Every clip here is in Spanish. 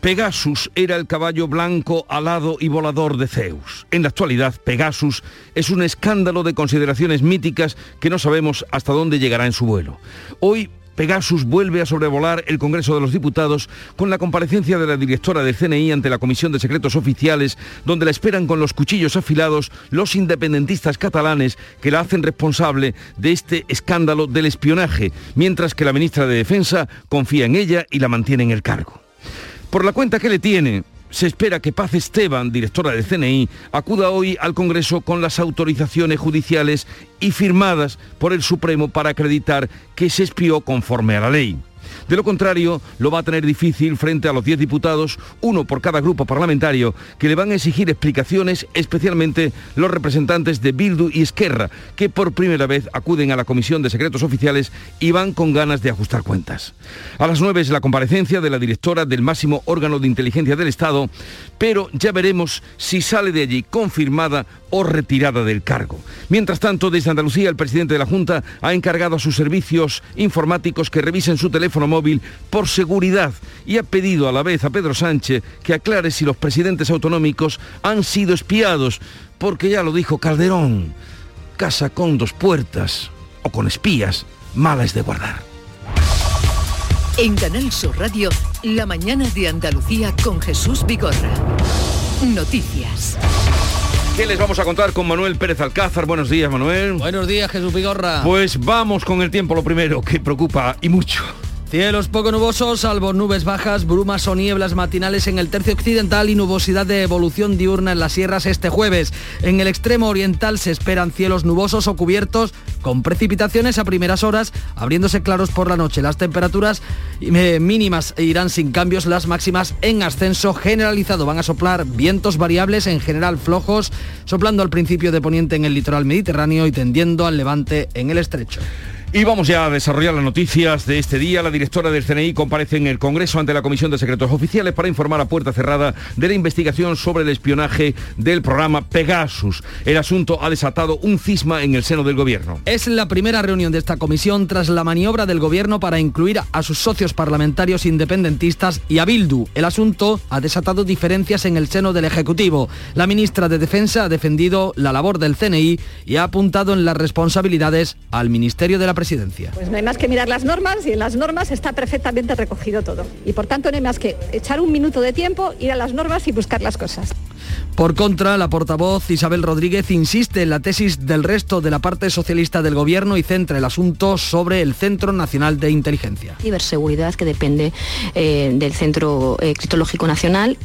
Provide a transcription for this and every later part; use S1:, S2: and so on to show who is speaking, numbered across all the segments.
S1: Pegasus era el caballo blanco, alado y volador de Zeus. En la actualidad, Pegasus es un escándalo de consideraciones míticas que no sabemos hasta dónde llegará en su vuelo. Hoy Pegasus vuelve a sobrevolar el Congreso de los Diputados con la comparecencia de la directora del CNI ante la Comisión de Secretos Oficiales, donde la esperan con los cuchillos afilados los independentistas catalanes que la hacen responsable de este escándalo del espionaje, mientras que la ministra de Defensa confía en ella y la mantiene en el cargo. Por la cuenta que le tiene, se espera que Paz Esteban, directora del CNI, acuda hoy al Congreso con las autorizaciones judiciales y firmadas por el Supremo para acreditar que se espió conforme a la ley. De lo contrario, lo va a tener difícil frente a los 10 diputados, uno por cada grupo parlamentario, que le van a exigir explicaciones, especialmente los representantes de Bildu y Esquerra, que por primera vez acuden a la Comisión de Secretos Oficiales y van con ganas de ajustar cuentas. A las 9 es la comparecencia de la directora del máximo órgano de inteligencia del Estado, pero ya veremos si sale de allí confirmada o retirada del cargo. Mientras tanto, desde Andalucía, el presidente de la Junta ha encargado a sus servicios informáticos que revisen su teléfono móvil por seguridad y ha pedido a la vez a Pedro Sánchez que aclare si los presidentes autonómicos han sido espiados, porque ya lo dijo Calderón, casa con dos puertas o con espías, mala es de guardar.
S2: En Canal Sur Radio, la mañana de Andalucía con Jesús Vigorra. Noticias.
S1: ¿Qué les vamos a contar con Manuel Pérez Alcázar? Buenos días, Manuel.
S3: Buenos días, Jesús Vigorra.
S1: Pues vamos con el tiempo, lo primero, que preocupa y mucho.
S3: Cielos poco nubosos, salvo nubes bajas, brumas o nieblas matinales en el tercio occidental y nubosidad de evolución diurna en las sierras este jueves. En el extremo oriental se esperan cielos nubosos o cubiertos con precipitaciones a primeras horas, abriéndose claros por la noche. Las temperaturas eh, mínimas irán sin cambios, las máximas en ascenso generalizado. Van a soplar vientos variables, en general flojos, soplando al principio de poniente en el litoral mediterráneo y tendiendo al levante en el estrecho.
S1: Y vamos ya a desarrollar las noticias de este día. La directora del CNI comparece en el Congreso ante la Comisión de Secretos Oficiales para informar a puerta cerrada de la investigación sobre el espionaje del programa Pegasus. El asunto ha desatado un cisma en el seno del Gobierno.
S3: Es la primera reunión de esta comisión tras la maniobra del Gobierno para incluir a sus socios parlamentarios independentistas y a Bildu. El asunto ha desatado diferencias en el seno del Ejecutivo. La ministra de Defensa ha defendido la labor del CNI y ha apuntado en las responsabilidades al Ministerio de la presidencia.
S4: Pues no hay más que mirar las normas y en las normas está perfectamente recogido todo. Y por tanto no hay más que echar un minuto de tiempo, ir a las normas y buscar las cosas.
S3: Por contra, la portavoz Isabel Rodríguez insiste en la tesis del resto de la parte socialista del gobierno y centra el asunto sobre el Centro Nacional de Inteligencia.
S5: Ciberseguridad que depende eh, del Centro eh, Criptológico Nacional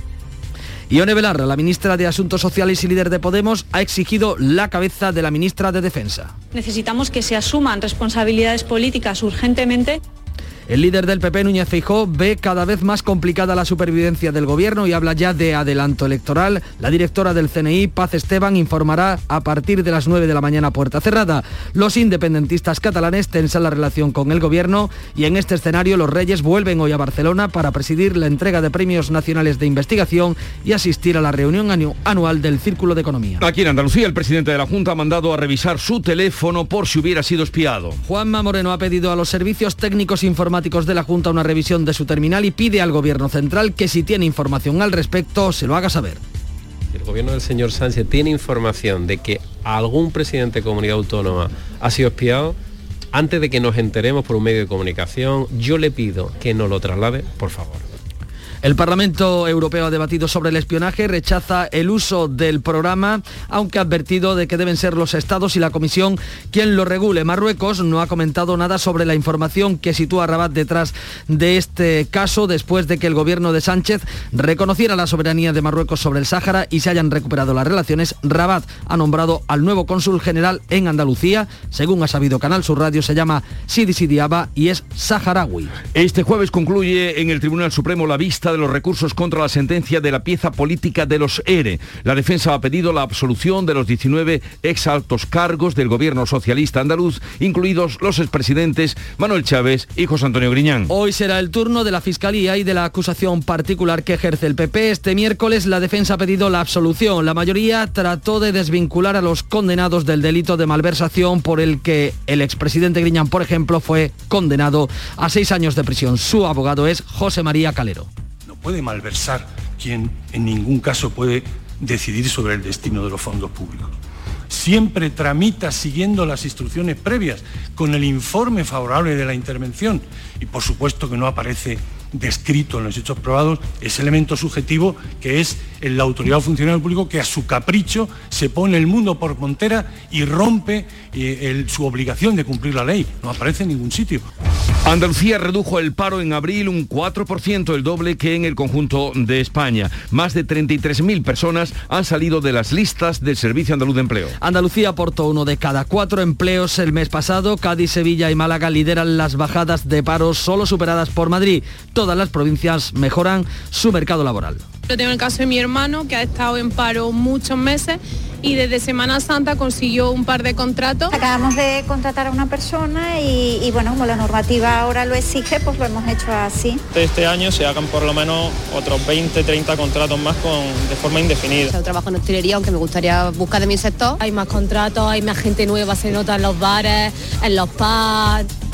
S3: Ione Belarra, la ministra de Asuntos Sociales y líder de Podemos, ha exigido la cabeza de la ministra de Defensa.
S6: Necesitamos que se asuman responsabilidades políticas urgentemente
S3: el líder del PP, Núñez Feijó, ve cada vez más complicada la supervivencia del gobierno y habla ya de adelanto electoral. La directora del CNI, Paz Esteban, informará a partir de las 9 de la mañana puerta cerrada. Los independentistas catalanes tensan la relación con el gobierno y en este escenario los Reyes vuelven hoy a Barcelona para presidir la entrega de premios nacionales de investigación y asistir a la reunión anual del Círculo de Economía.
S1: Aquí en Andalucía, el presidente de la Junta ha mandado a revisar su teléfono por si hubiera sido espiado.
S3: Juanma Moreno ha pedido a los servicios técnicos de la Junta una revisión de su terminal y pide al Gobierno Central que si tiene información al respecto se lo haga saber.
S7: El gobierno del señor Sánchez tiene información de que algún presidente de comunidad autónoma ha sido espiado, antes de que nos enteremos por un medio de comunicación, yo le pido que nos lo traslade, por favor.
S3: El Parlamento Europeo ha debatido sobre el espionaje, rechaza el uso del programa, aunque ha advertido de que deben ser los estados y la Comisión quien lo regule. Marruecos no ha comentado nada sobre la información que sitúa a Rabat detrás de este caso, después de que el gobierno de Sánchez reconociera la soberanía de Marruecos sobre el Sáhara y se hayan recuperado las relaciones. Rabat ha nombrado al nuevo cónsul general en Andalucía, según ha sabido Canal Sur Radio, se llama Sidi Sidiaba y es saharaui.
S1: Este jueves concluye en el Tribunal Supremo la vista de los recursos contra la sentencia de la pieza política de los ERE. La defensa ha pedido la absolución de los 19 ex altos cargos del gobierno socialista andaluz, incluidos los expresidentes Manuel Chávez y José Antonio Griñán.
S3: Hoy será el turno de la Fiscalía y de la acusación particular que ejerce el PP. Este miércoles la defensa ha pedido la absolución. La mayoría trató de desvincular a los condenados del delito de malversación por el que el expresidente Griñán, por ejemplo, fue condenado a seis años de prisión. Su abogado es José María Calero.
S8: Puede malversar quien en ningún caso puede decidir sobre el destino de los fondos públicos. Siempre tramita siguiendo las instrucciones previas, con el informe favorable de la intervención y por supuesto que no aparece descrito en los hechos probados ese elemento subjetivo que es la autoridad o funcionario público que a su capricho se pone el mundo por montera y rompe eh, su obligación de cumplir la ley. No aparece en ningún sitio.
S1: Andalucía redujo el paro en abril un 4%, el doble que en el conjunto de España. Más de 33.000 personas han salido de las listas del Servicio Andaluz de Empleo.
S3: Andalucía aportó uno de cada cuatro empleos el mes pasado. Cádiz, Sevilla y Málaga lideran las bajadas de paro solo superadas por Madrid. Todas las provincias mejoran su mercado laboral.
S9: Yo tengo el caso de mi hermano que ha estado en paro muchos meses y desde Semana Santa consiguió un par de contratos.
S10: Acabamos de contratar a una persona y, bueno, como la normativa ahora lo exige, pues lo hemos hecho así.
S11: Este año se hagan por lo menos otros 20, 30 contratos más con, de forma indefinida.
S12: Yo trabajo en hostelería, aunque me gustaría buscar de mi sector.
S13: Hay más contratos, hay más gente nueva, se nota en los bares, en los pubs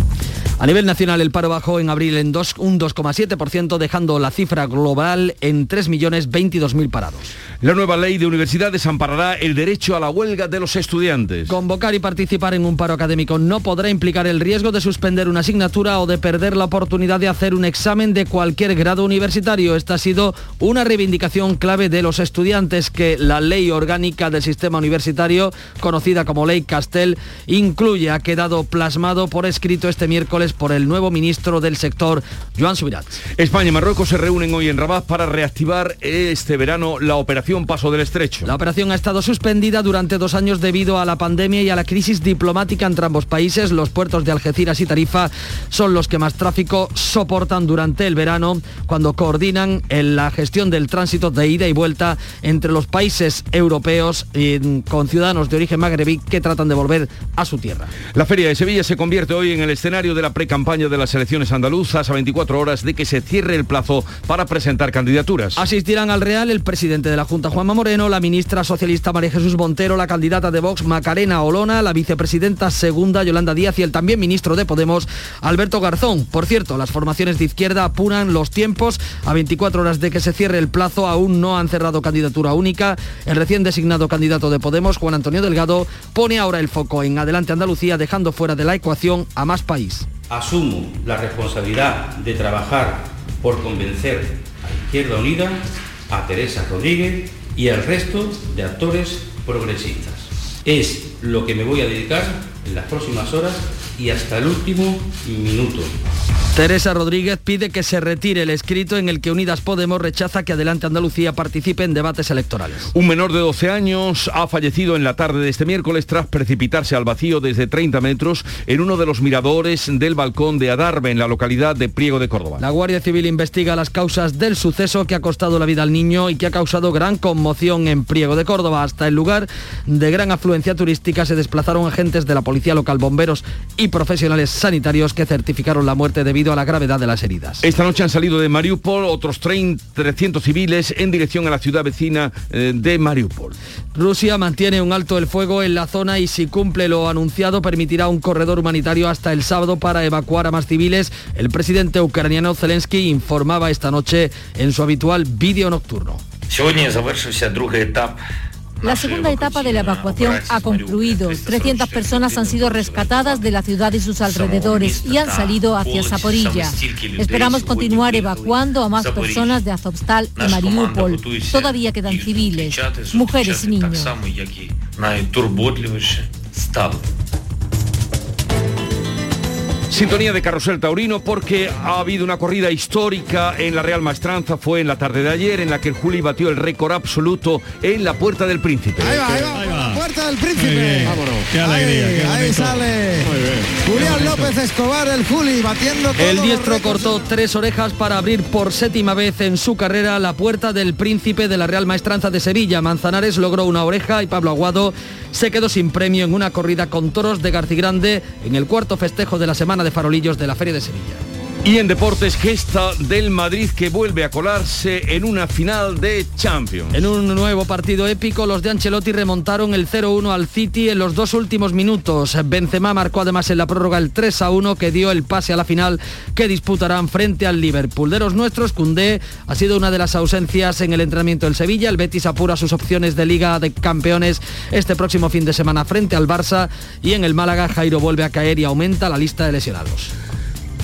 S3: a nivel nacional el paro bajó en abril en dos, un 2,7%, dejando la cifra global en 3.022.000 parados.
S1: La nueva ley de universidades amparará el derecho a la huelga de los estudiantes.
S3: Convocar y participar en un paro académico no podrá implicar el riesgo de suspender una asignatura o de perder la oportunidad de hacer un examen de cualquier grado universitario. Esta ha sido una reivindicación clave de los estudiantes que la ley orgánica del sistema universitario, conocida como Ley Castel, incluye. Ha quedado plasmado por escrito este miércoles por el nuevo ministro del sector, Joan Subirats.
S1: España y Marruecos se reúnen hoy en Rabat para reactivar este verano la operación Paso del Estrecho.
S3: La operación ha estado suspendida durante dos años debido a la pandemia y a la crisis diplomática entre ambos países. Los puertos de Algeciras y Tarifa son los que más tráfico soportan durante el verano cuando coordinan en la gestión del tránsito de ida y vuelta entre los países europeos con ciudadanos de origen magrebí que tratan de volver a su tierra.
S1: La Feria de Sevilla se convierte hoy en el escenario de la pre-campaña de las elecciones andaluzas a 24 horas de que se cierre el plazo para presentar candidaturas.
S3: Asistirán al Real el presidente de la Junta Juanma Moreno, la ministra socialista María Jesús Montero, la candidata de Vox Macarena Olona, la vicepresidenta segunda Yolanda Díaz y el también ministro de Podemos Alberto Garzón. Por cierto, las formaciones de izquierda apuran los tiempos. A 24 horas de que se cierre el plazo aún no han cerrado candidatura única. El recién designado candidato de Podemos, Juan Antonio Delgado, pone ahora el foco en Adelante Andalucía dejando fuera de la ecuación a más país
S14: asumo la responsabilidad de trabajar por convencer a Izquierda Unida, a Teresa Rodríguez y al resto de actores progresistas. Es lo que me voy a dedicar en las próximas horas y hasta el último minuto.
S3: Teresa Rodríguez pide que se retire el escrito en el que Unidas Podemos rechaza que Adelante Andalucía participe en debates electorales.
S1: Un menor de 12 años ha fallecido en la tarde de este miércoles tras precipitarse al vacío desde 30 metros en uno de los miradores del balcón de Adarve en la localidad de Priego de Córdoba.
S3: La Guardia Civil investiga las causas del suceso que ha costado la vida al niño y que ha causado gran conmoción en Priego de Córdoba. Hasta el lugar de gran afluencia turística se desplazaron agentes de la policía local, bomberos y profesionales sanitarios que certificaron la muerte debido a la gravedad de las heridas.
S1: Esta noche han salido de Mariupol otros 300 civiles en dirección a la ciudad vecina eh, de Mariupol.
S3: Rusia mantiene un alto el fuego en la zona y si cumple lo anunciado permitirá un corredor humanitario hasta el sábado para evacuar a más civiles. El presidente ucraniano Zelensky informaba esta noche en su habitual vídeo nocturno.
S15: La segunda etapa de la evacuación ha concluido. 300 personas han sido rescatadas de la ciudad y sus alrededores y han salido hacia Zaporilla. Esperamos continuar evacuando a más personas de Azovstal y Mariupol. Todavía quedan civiles, mujeres y niños.
S1: Sintonía de Carrusel Taurino porque ha habido una corrida histórica en la Real Maestranza, fue en la tarde de ayer, en la que el Juli batió el récord absoluto en la Puerta del Príncipe.
S16: Ahí va, ahí va, Puerta del Príncipe.
S1: Vámonos.
S16: Qué alegría. Ahí, ahí sale.
S17: Julián López Escobar, el Juli, batiendo
S3: El diestro cortó tres orejas para abrir por séptima vez en su carrera la puerta del príncipe de la Real Maestranza de Sevilla. Manzanares logró una oreja y Pablo Aguado se quedó sin premio en una corrida con toros de Garcigrande en el cuarto festejo de la Semana de Farolillos de la Feria de Sevilla.
S1: Y en deportes, gesta del Madrid que vuelve a colarse en una final de Champions.
S3: En un nuevo partido épico, los de Ancelotti remontaron el 0-1 al City en los dos últimos minutos. Benzema marcó además en la prórroga el 3-1 que dio el pase a la final que disputarán frente al Liverpool. De los nuestros, Cundé ha sido una de las ausencias en el entrenamiento del Sevilla. El Betis apura sus opciones de Liga de Campeones este próximo fin de semana frente al Barça y en el Málaga Jairo vuelve a caer y aumenta la lista de lesionados.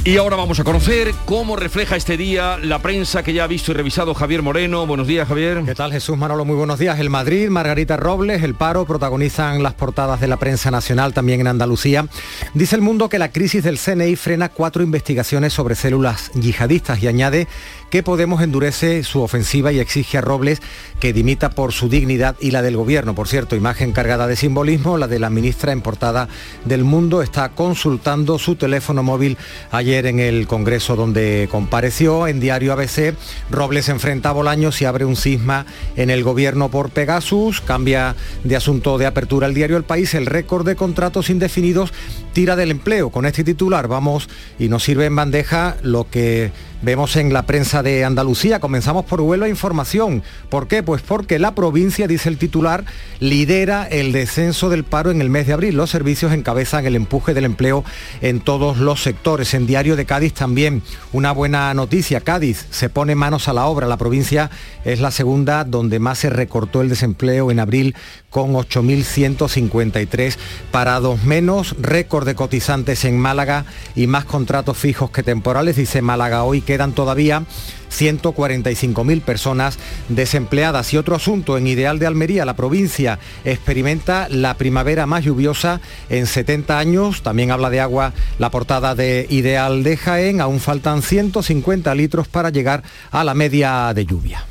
S1: Y ahora vamos a conocer cómo refleja este día la prensa que ya ha visto y revisado Javier Moreno. Buenos días, Javier.
S18: ¿Qué tal, Jesús Manolo? Muy buenos días. El Madrid, Margarita Robles, El Paro protagonizan las portadas de la prensa nacional también en Andalucía. Dice el mundo que la crisis del CNI frena cuatro investigaciones sobre células yihadistas y añade que Podemos endurece su ofensiva y exige a Robles que dimita por su dignidad y la del gobierno. Por cierto, imagen cargada de simbolismo, la de la ministra en portada del Mundo está consultando su teléfono móvil ayer en el Congreso donde compareció. En diario ABC, Robles enfrenta a Bolaños y abre un cisma en el gobierno por Pegasus. Cambia de asunto de apertura el diario El País. El récord de contratos indefinidos tira del empleo. Con este titular vamos y nos sirve en bandeja lo que Vemos en la prensa de Andalucía, comenzamos por Huelva Información. ¿Por qué? Pues porque la provincia, dice el titular, lidera el descenso del paro en el mes de abril. Los servicios encabezan el empuje del empleo en todos los sectores. En Diario de Cádiz también una buena noticia. Cádiz se pone manos a la obra. La provincia es la segunda donde más se recortó el desempleo en abril con 8.153 parados menos, récord de cotizantes en Málaga y más contratos fijos que temporales, dice Málaga hoy quedan todavía 145.000 personas desempleadas. Y otro asunto, en Ideal de Almería, la provincia experimenta la primavera más lluviosa en 70 años. También habla de agua la portada de Ideal de Jaén. Aún faltan 150 litros para llegar a la media de lluvia.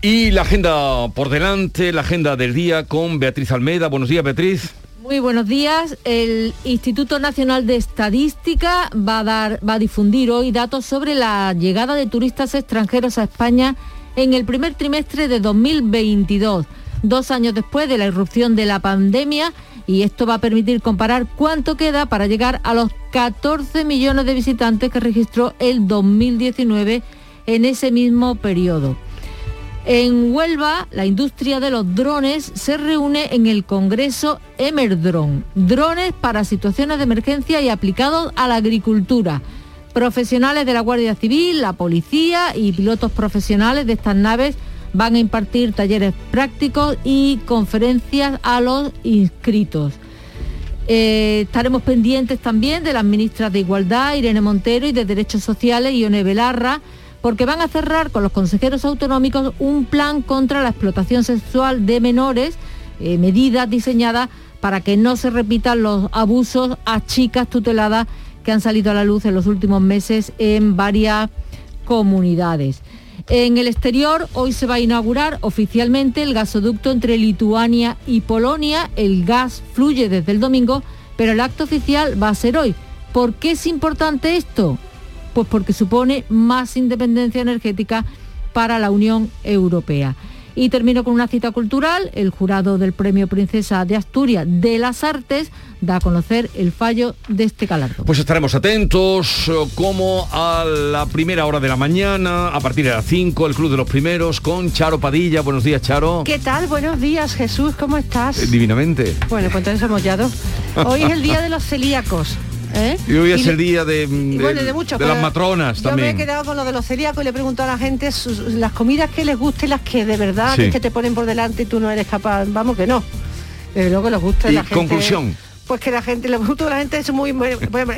S1: Y la agenda por delante, la agenda del día con Beatriz Almeida. Buenos días, Beatriz.
S15: Muy buenos días. El Instituto Nacional de Estadística va a, dar, va a difundir hoy datos sobre la llegada de turistas extranjeros a España en el primer trimestre de 2022, dos años después de la irrupción de la pandemia, y esto va a permitir comparar cuánto queda para llegar a los 14 millones de visitantes que registró el 2019 en ese mismo periodo. En Huelva, la industria de los drones se reúne en el Congreso Emerdron. Drones para situaciones de emergencia y aplicados a la agricultura. Profesionales de la Guardia Civil, la policía y pilotos profesionales de estas naves van a impartir talleres prácticos y conferencias a los inscritos. Eh, estaremos pendientes también de las ministras de Igualdad, Irene Montero, y de Derechos Sociales, Ione Belarra, porque van a cerrar con los consejeros autonómicos un plan contra la explotación sexual de menores, eh, medidas diseñadas para que no se repitan los abusos a chicas tuteladas que han salido a la luz en los últimos meses en varias comunidades. En el exterior, hoy se va a inaugurar oficialmente el gasoducto entre Lituania y Polonia. El gas fluye desde el domingo, pero el acto oficial va a ser hoy. ¿Por qué es importante esto? Pues porque supone más independencia energética para la Unión Europea. Y termino con una cita cultural. El jurado del Premio Princesa de Asturias de las Artes da a conocer el fallo de este galardón.
S1: Pues estaremos atentos eh, como a la primera hora de la mañana, a partir de las 5, el Club de los Primeros con Charo Padilla. Buenos días, Charo.
S19: ¿Qué tal? Buenos días, Jesús. ¿Cómo estás?
S1: Eh, divinamente.
S19: Bueno, pues entonces dos. Hoy es el Día de los Celíacos. ¿Eh?
S1: Y hoy es el día de, de,
S19: bueno, de, mucho,
S1: de las matronas
S19: yo
S1: también.
S19: Yo me he quedado con lo de los celíacos y le pregunto a la gente sus, las comidas que les gusten, las que de verdad sí. que te ponen por delante y tú no eres capaz, vamos que no. Pero luego les gusta
S1: y
S19: la gente.
S1: conclusión.
S19: Pues que la gente, le gusta la gente es muy, muy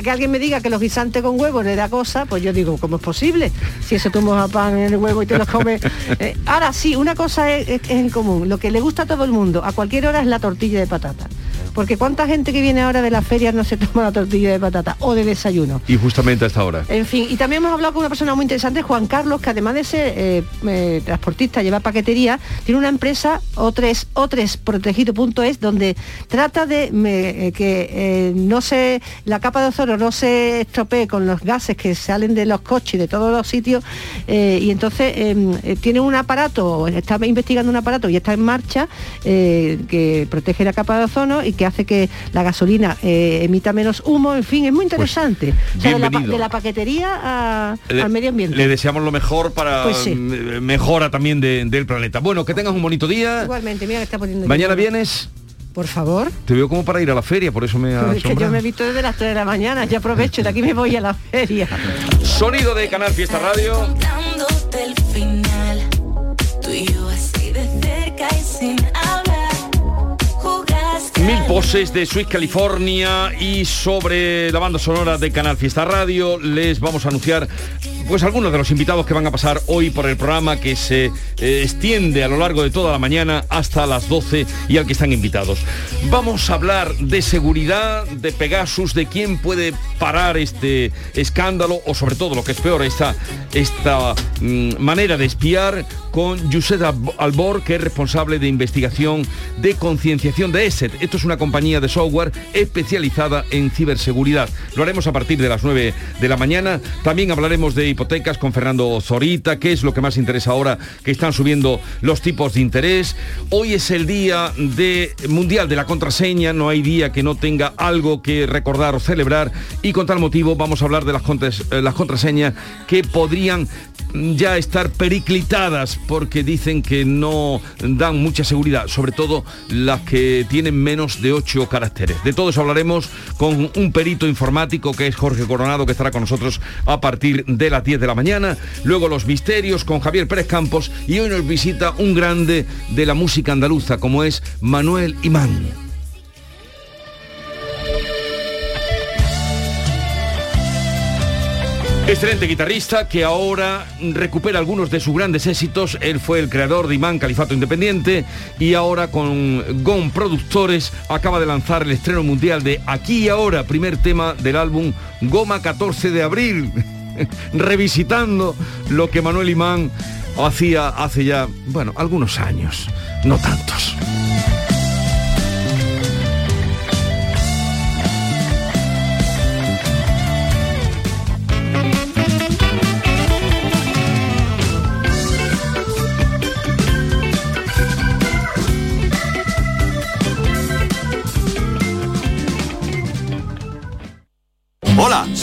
S19: que alguien me diga que los guisantes con huevo le da cosa, pues yo digo, ¿cómo es posible? Si eso tú mojas pan en el huevo y te los comes. Eh, ahora sí, una cosa es, es, es en común, lo que le gusta a todo el mundo, a cualquier hora es la tortilla de patata porque cuánta gente que viene ahora de las ferias no se toma la tortilla de patata o de desayuno.
S1: Y justamente a esta hora.
S19: En fin, y también hemos hablado con una persona muy interesante, Juan Carlos, que además de ser eh, eh, transportista, lleva paquetería, tiene una empresa O3, O3protegido.es, donde trata de me- eh, que no se, la capa de ozono no se estropee con los gases que salen de los coches y de todos los sitios, y entonces eh, tiene un aparato, está investigando un aparato y está en marcha que protege la capa de ozono y que hace que la gasolina eh, emita menos humo, en fin, es muy interesante. O sea, de, la, de paquetería a-
S1: Le-
S19: al medio ambiente.
S1: Le deseamos lo mejor para
S19: Pues sí.
S1: mm, mejora también de- del planeta. Bueno, que tengas un bonito día.
S19: Igualmente, mira que está poniendo...
S1: Mañana vienes.
S19: Por favor.
S1: Te veo como para ir a la feria, por eso me ha
S19: Es que yo me he visto desde las 3 de la mañana, ya aprovecho, de aquí me voy a la feria.
S1: Sonido de Canal Fiesta Radio.
S20: Dándote el final. Tú y yo así de cerca y sin hablar.
S1: Mil poses de Sweet California y sobre la banda sonora de Canal Fiesta Radio les vamos a anunciar pues algunos de los invitados que van a pasar hoy por el programa que se eh, extiende a lo largo de toda la mañana hasta las 12 y al que están invitados. Vamos a hablar de seguridad, de Pegasus, de quién puede parar este escándalo o sobre todo lo que es peor, esta, esta mm, manera de espiar con Ab- Albor, que es responsable de investigación de concienciación de ESET. Esto es una compañía de software especializada en ciberseguridad. Lo haremos a partir de las 9 de la mañana. También hablaremos de hipotecas con Fernando Zorita, que es lo que más interesa ahora, que están subiendo los tipos de interés. Hoy es el día de mundial de la contraseña, no hay día que no tenga algo que recordar o celebrar. Y con tal motivo vamos a hablar de las, eh, las contraseñas que podrían ya estar periclitadas porque dicen que no dan mucha seguridad, sobre todo las que tienen menos de 8 caracteres. De todo eso hablaremos con un perito informático que es Jorge Coronado, que estará con nosotros a partir de las 10 de la mañana. Luego los misterios con Javier Pérez Campos y hoy nos visita un grande de la música andaluza como es Manuel Imán. Excelente guitarrista que ahora recupera algunos de sus grandes éxitos. Él fue el creador de Imán Califato Independiente y ahora con GOM Productores acaba de lanzar el estreno mundial de Aquí y Ahora, primer tema del álbum Goma 14 de abril, revisitando lo que Manuel Imán hacía hace ya, bueno, algunos años, no tantos.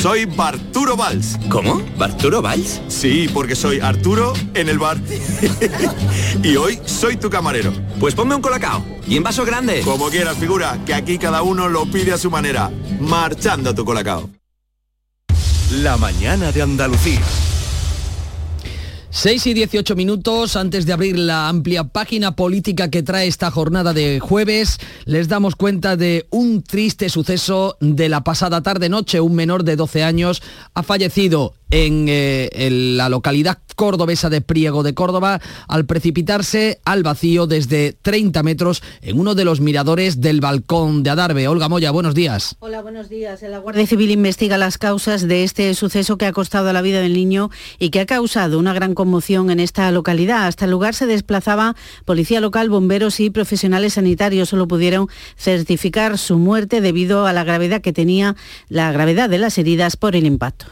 S21: Soy Barturo Valls. ¿Cómo? ¿Barturo Valls? Sí, porque soy Arturo en el bar. y hoy soy tu camarero. Pues ponme un colacao. ¿Y en vaso grande? Como quieras, figura, que aquí cada uno lo pide a su manera. Marchando tu colacao.
S22: La mañana de Andalucía.
S3: 6 y 18 minutos antes de abrir la amplia página política que trae esta jornada de jueves, les damos cuenta de un triste suceso de la pasada tarde-noche. Un menor de 12 años ha fallecido en, eh, en la localidad cordobesa de Priego de Córdoba al precipitarse al vacío desde 30 metros en uno de los miradores del balcón de Adarve. Olga Moya, buenos días.
S23: Hola, buenos días. La Guardia Civil investiga las causas de este suceso que ha costado la vida del niño y que ha causado una gran conmoción en esta localidad. Hasta el lugar se desplazaba policía local, bomberos y profesionales sanitarios. Solo pudieron certificar su muerte debido a la gravedad que tenía la gravedad de las heridas por el impacto.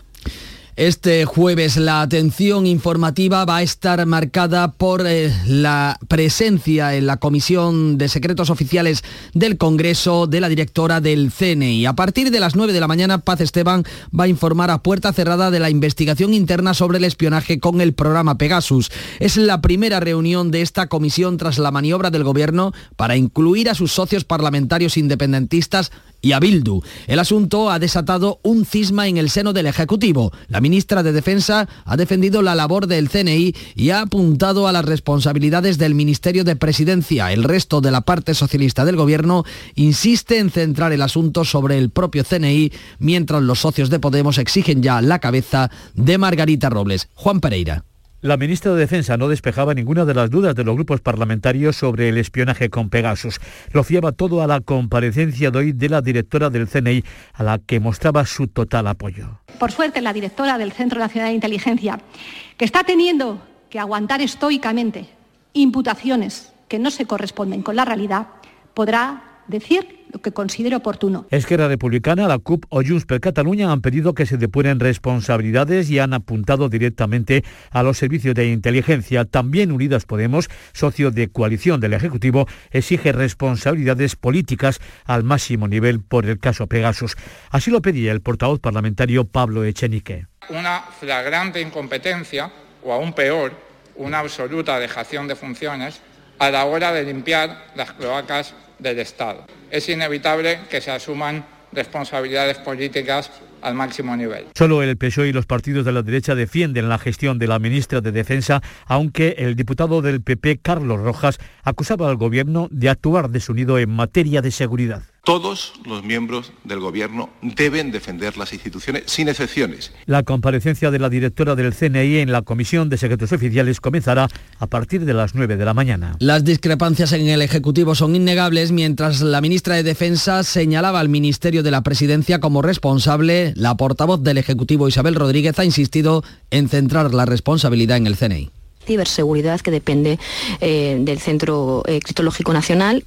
S3: Este jueves la atención informativa va a estar marcada por eh, la presencia en la Comisión de Secretos Oficiales del Congreso de la directora del CNI. A partir de las 9 de la mañana, Paz Esteban va a informar a puerta cerrada de la investigación interna sobre el espionaje con el programa Pegasus. Es la primera reunión de esta comisión tras la maniobra del Gobierno para incluir a sus socios parlamentarios independentistas y a Bildu. El asunto ha desatado un cisma en el seno del Ejecutivo. La ministra de Defensa ha defendido la labor del CNI y ha apuntado a las responsabilidades del Ministerio de Presidencia. El resto de la parte socialista del Gobierno insiste en centrar el asunto sobre el propio CNI, mientras los socios de Podemos exigen ya la cabeza de Margarita Robles. Juan Pereira.
S24: La ministra de Defensa no despejaba ninguna de las dudas de los grupos parlamentarios sobre el espionaje con Pegasus. Lo fiaba todo a la comparecencia de hoy de la directora del CNI, a la que mostraba su total apoyo.
S25: Por suerte, la directora del Centro Nacional de Inteligencia, que está teniendo que aguantar estoicamente imputaciones que no se corresponden con la realidad, podrá decir lo que considere oportuno.
S24: Esquerra Republicana, la CUP o Junts per Cataluña han pedido que se depuren responsabilidades y han apuntado directamente a los servicios de inteligencia. También Unidas Podemos, socio de coalición del Ejecutivo, exige responsabilidades políticas al máximo nivel por el caso Pegasus. Así lo pedía el portavoz parlamentario Pablo Echenique.
S26: Una flagrante incompetencia o aún peor, una absoluta dejación de funciones a la hora de limpiar las cloacas del Estado. Es inevitable que se asuman responsabilidades políticas al máximo nivel.
S24: Solo el PSOE y los partidos de la derecha defienden la gestión de la ministra de Defensa, aunque el diputado del PP, Carlos Rojas, acusaba al gobierno de actuar desunido en materia de seguridad.
S27: Todos los miembros del Gobierno deben defender las instituciones sin excepciones.
S24: La comparecencia de la directora del CNI en la Comisión de Secretos Oficiales comenzará a partir de las 9 de la mañana.
S3: Las discrepancias en el Ejecutivo son innegables mientras la ministra de Defensa señalaba al Ministerio de la Presidencia como responsable. La portavoz del Ejecutivo Isabel Rodríguez ha insistido en centrar la responsabilidad en el CNI.
S5: Ciberseguridad que depende eh, del Centro eh, Criptológico Nacional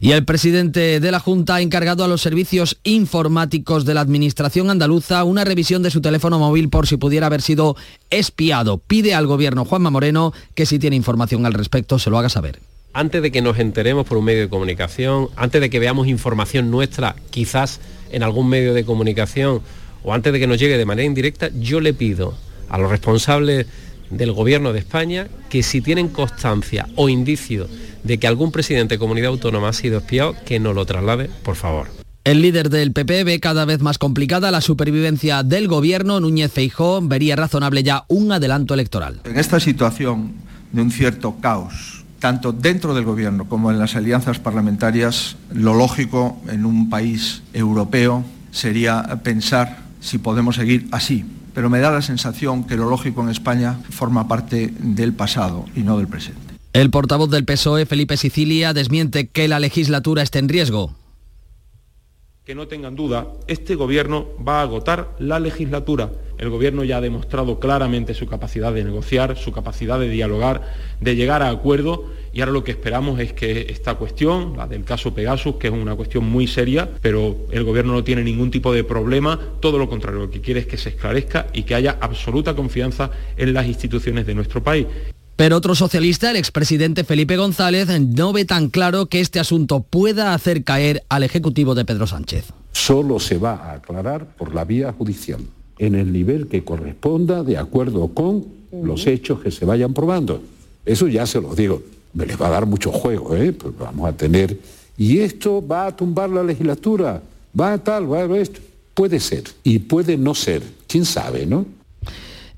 S3: y el presidente de la Junta ha encargado a los servicios informáticos de la Administración andaluza una revisión de su teléfono móvil por si pudiera haber sido espiado. Pide al gobierno Juanma Moreno que si tiene información al respecto se lo haga saber.
S7: Antes de que nos enteremos por un medio de comunicación, antes de que veamos información nuestra, quizás en algún medio de comunicación, o antes de que nos llegue de manera indirecta, yo le pido a los responsables del Gobierno de España que si tienen constancia o indicio de que algún presidente de comunidad autónoma ha sido espiado, que no lo traslade, por favor.
S3: El líder del PP ve cada vez más complicada la supervivencia del gobierno. Núñez Feijó vería razonable ya un adelanto electoral.
S28: En esta situación de un cierto caos, tanto dentro del gobierno como en las alianzas parlamentarias, lo lógico en un país europeo sería pensar si podemos seguir así. Pero me da la sensación que lo lógico en España forma parte del pasado y no del presente.
S3: El portavoz del PSOE, Felipe Sicilia, desmiente que la legislatura esté en riesgo.
S29: Que no tengan duda, este gobierno va a agotar la legislatura. El gobierno ya ha demostrado claramente su capacidad de negociar, su capacidad de dialogar, de llegar a acuerdo y ahora lo que esperamos es que esta cuestión, la del caso Pegasus, que es una cuestión muy seria, pero el gobierno no tiene ningún tipo de problema, todo lo contrario, lo que quiere es que se esclarezca y que haya absoluta confianza en las instituciones de nuestro país.
S3: Pero otro socialista, el expresidente Felipe González, no ve tan claro que este asunto pueda hacer caer al Ejecutivo de Pedro Sánchez.
S30: Solo se va a aclarar por la vía judicial, en el nivel que corresponda de acuerdo con los hechos que se vayan probando. Eso ya se los digo, me les va a dar mucho juego, ¿eh? Pues vamos a tener... Y esto va a tumbar la legislatura, va a tal, va a esto. Puede ser y puede no ser, quién sabe, ¿no?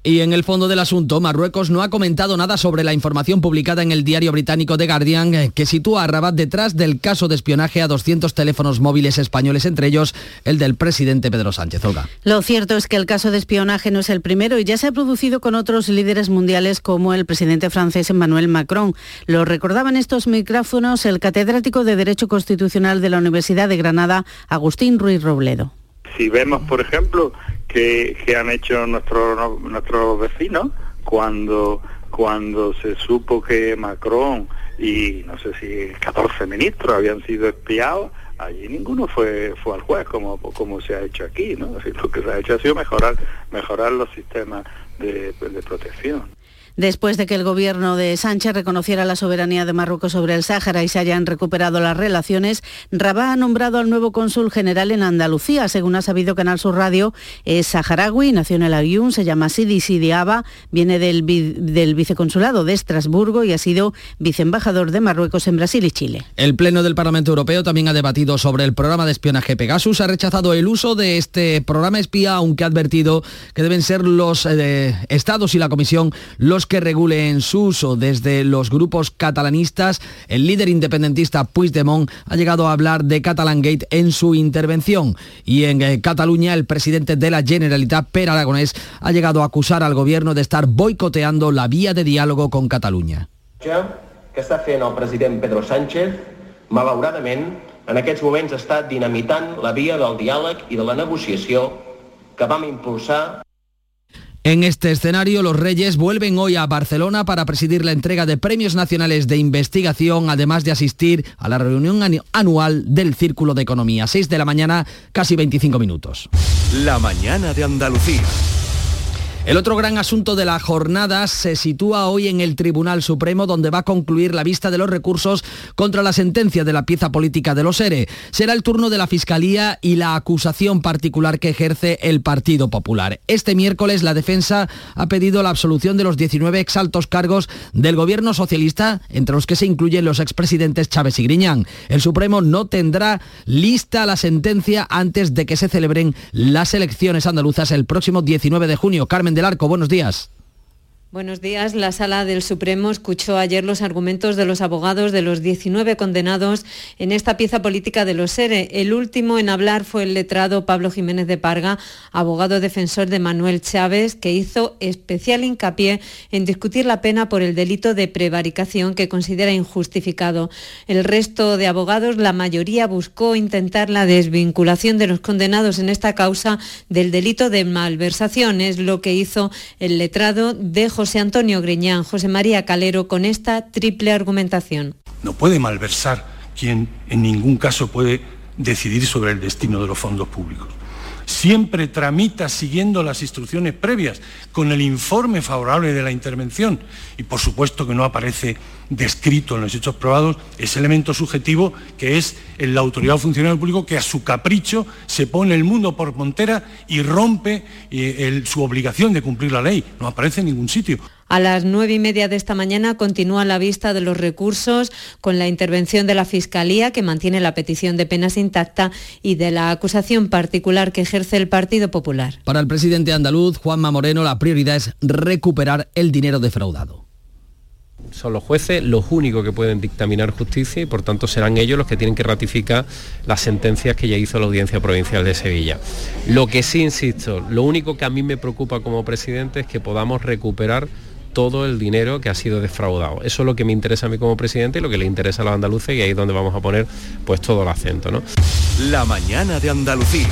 S3: Y en el fondo del asunto, Marruecos no ha comentado nada sobre la información publicada en el diario británico The Guardian eh, que sitúa a Rabat detrás del caso de espionaje a 200 teléfonos móviles españoles, entre ellos el del presidente Pedro Sánchez. Olga.
S23: Lo cierto es que el caso de espionaje no es el primero y ya se ha producido con otros líderes mundiales como el presidente francés Emmanuel Macron. Lo recordaban estos micrófonos el catedrático de Derecho Constitucional de la Universidad de Granada, Agustín Ruiz Robledo.
S31: Si vemos, por ejemplo, que, han hecho nuestros nuestros vecinos cuando cuando se supo que Macron y no sé si 14 ministros habían sido espiados, allí ninguno fue fue al juez como como se ha hecho aquí, ¿no? lo que se ha hecho ha sido mejorar mejorar los sistemas de protección.
S23: Después de que el gobierno de Sánchez reconociera la soberanía de Marruecos sobre el Sáhara y se hayan recuperado las relaciones, Rabat ha nombrado al nuevo cónsul general en Andalucía. Según ha sabido Canal Sur Radio, es saharaui, nació en el Ayun, se llama Sidi Sidiaba, viene del, viceconsulado de Estrasburgo y ha sido viceembajador de Marruecos en Brasil y Chile.
S3: El Pleno del Parlamento Europeo también ha debatido sobre el programa de espionaje Pegasus. Ha rechazado el uso de este programa espía, aunque ha advertido que deben ser los eh, estados y la Comisión los menos que regulen su uso. Desde los grupos catalanistas, el líder independentista Puigdemont ha llegado a hablar de Catalan Gate en su intervención. Y en eh, Cataluña, el presidente de la Generalitat, Per Aragonés, ha llegado a acusar al gobierno de estar boicoteando la vía de diálogo con Cataluña.
S32: que està fent el president Pedro Sánchez, malauradament, en aquests moments està dinamitant la via del diàleg i de la negociació que vam impulsar
S3: En este escenario, los Reyes vuelven hoy a Barcelona para presidir la entrega de premios nacionales de investigación, además de asistir a la reunión anual del Círculo de Economía. 6 de la mañana, casi 25 minutos.
S22: La mañana de Andalucía.
S3: El otro gran asunto de la jornada se sitúa hoy en el Tribunal Supremo, donde va a concluir la vista de los recursos contra la sentencia de la pieza política de los ERE. Será el turno de la Fiscalía y la acusación particular que ejerce el Partido Popular. Este miércoles la defensa ha pedido la absolución de los 19 exaltos cargos del gobierno socialista, entre los que se incluyen los expresidentes Chávez y Griñán. El Supremo no tendrá lista la sentencia antes de que se celebren las elecciones andaluzas el próximo 19 de junio. Carmen del Arco, buenos días.
S33: Buenos días. La Sala del Supremo escuchó ayer los argumentos de los abogados de los 19 condenados en esta pieza política de los SERE. El último en hablar fue el letrado Pablo Jiménez de Parga, abogado defensor de Manuel Chávez, que hizo especial hincapié en discutir la pena por el delito de prevaricación que considera injustificado. El resto de abogados, la mayoría, buscó intentar la desvinculación de los condenados en esta causa del delito de malversación. Es lo que hizo el letrado de José José Antonio Griñán, José María Calero, con esta triple argumentación.
S34: No puede malversar quien en ningún caso puede decidir sobre el destino de los fondos públicos. Siempre tramita siguiendo las instrucciones previas, con el informe favorable de la intervención y por supuesto que no aparece descrito en los hechos probados ese elemento subjetivo que es la autoridad funcionario público que a su capricho se pone el mundo por montera y rompe eh, su obligación de cumplir la ley. No aparece en ningún sitio.
S33: A las nueve y media de esta mañana continúa la vista de los recursos con la intervención de la Fiscalía, que mantiene la petición de penas intacta, y de la acusación particular que ejerce el Partido Popular.
S3: Para el presidente andaluz, Juanma Moreno, la prioridad es recuperar el dinero defraudado
S7: son los jueces los únicos que pueden dictaminar justicia y por tanto serán ellos los que tienen que ratificar las sentencias que ya hizo la Audiencia Provincial de Sevilla. Lo que sí, insisto, lo único que a mí me preocupa como presidente es que podamos recuperar todo el dinero que ha sido defraudado. Eso es lo que me interesa a mí como presidente y lo que le interesa a los andaluces y ahí es donde vamos a poner pues todo el acento. ¿no?
S22: La mañana de Andalucía.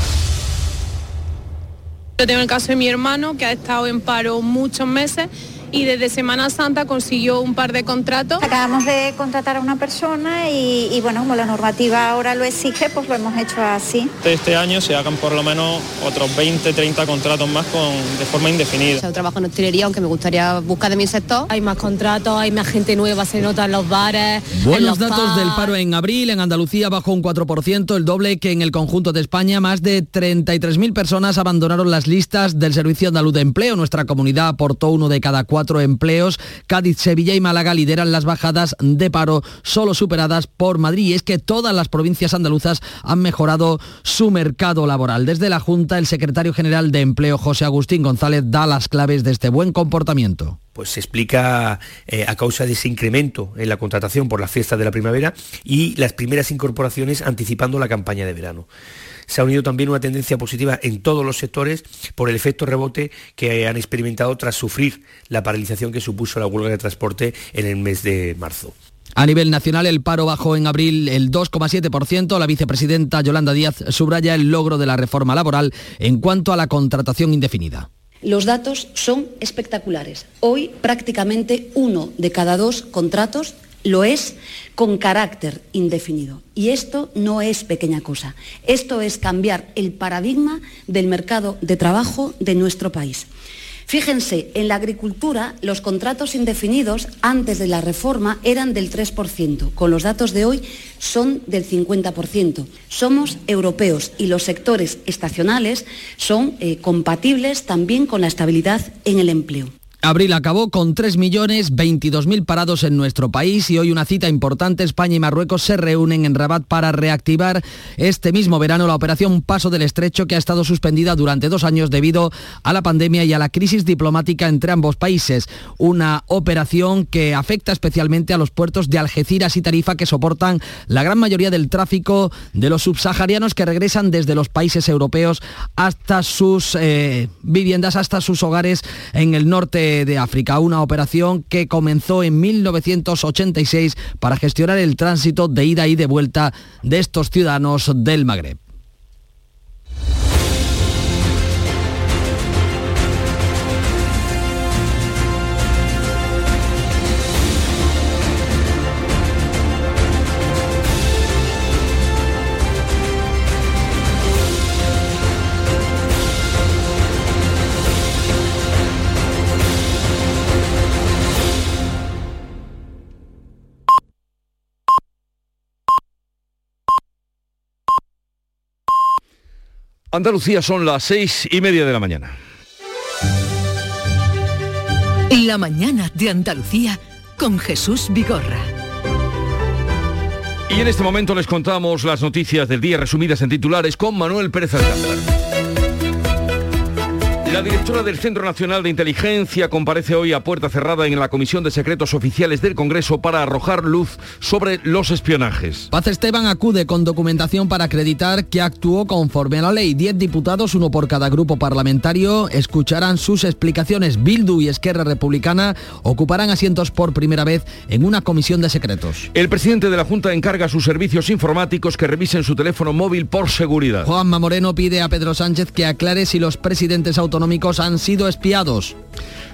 S35: Yo tengo el caso de mi hermano que ha estado en paro muchos meses y desde Semana Santa consiguió un par de contratos.
S36: Acabamos de contratar a una persona y, bueno, como la normativa ahora lo exige, pues lo hemos hecho así.
S37: Este año se hagan por lo menos otros 20, 30 contratos más con, de forma indefinida.
S38: Yo trabajo en hostelería, aunque me gustaría buscar de mi sector.
S39: Hay más contratos, hay más gente nueva, se nota en los bares.
S3: Buenos datos del paro en abril, en Andalucía bajó un 4%, el doble que en el conjunto de España. Más de 33.000 personas abandonaron las listas del Servicio Andaluz de Empleo. Nuestra comunidad aportó uno de cada cuatro empleos. Cádiz, Sevilla y Málaga lideran las bajadas de paro, solo superadas por Madrid. Y es que todas las provincias andaluzas han mejorado su mercado laboral. Desde la Junta, el secretario general de Empleo, José Agustín González, da las claves de este buen comportamiento
S40: pues se explica eh, a causa de ese incremento en la contratación por la fiesta de la primavera y las primeras incorporaciones anticipando la campaña de verano se ha unido también una tendencia positiva en todos los sectores por el efecto rebote que han experimentado tras sufrir la paralización que supuso la huelga de transporte en el mes de marzo.
S3: A nivel nacional, el paro bajó en abril el 2,7%. La vicepresidenta Yolanda Díaz subraya el logro de la reforma laboral en cuanto a la contratación indefinida.
S41: Los datos son espectaculares. Hoy prácticamente uno de cada dos contratos lo es con carácter indefinido. Y esto no es pequeña cosa. Esto es cambiar el paradigma del mercado de trabajo de nuestro país. Fíjense, en la agricultura los contratos indefinidos antes de la reforma eran del 3%, con los datos de hoy son del 50%. Somos europeos y los sectores estacionales son eh, compatibles también con la estabilidad en el empleo.
S3: Abril acabó con 3.022.000 parados en nuestro país y hoy una cita importante. España y Marruecos se reúnen en Rabat para reactivar este mismo verano la operación Paso del Estrecho que ha estado suspendida durante dos años debido a la pandemia y a la crisis diplomática entre ambos países. Una operación que afecta especialmente a los puertos de Algeciras y Tarifa que soportan la gran mayoría del tráfico de los subsaharianos que regresan desde los países europeos hasta sus eh, viviendas, hasta sus hogares en el norte de África, una operación que comenzó en 1986 para gestionar el tránsito de ida y de vuelta de estos ciudadanos del Magreb.
S1: Andalucía son las seis y media de la mañana.
S42: La mañana de Andalucía con Jesús Vigorra.
S1: Y en este momento les contamos las noticias del día resumidas en titulares con Manuel Pérez Alcázar. La directora del Centro Nacional de Inteligencia comparece hoy a puerta cerrada en la Comisión de Secretos Oficiales del Congreso para arrojar luz sobre los espionajes.
S3: Paz Esteban acude con documentación para acreditar que actuó conforme a la ley. Diez diputados, uno por cada grupo parlamentario, escucharán sus explicaciones. Bildu y Esquerra Republicana ocuparán asientos por primera vez en una comisión de secretos.
S1: El presidente de la Junta encarga a sus servicios informáticos que revisen su teléfono móvil por seguridad.
S3: Juanma Moreno pide a Pedro Sánchez que aclare si los presidentes autonómicos han sido espiados.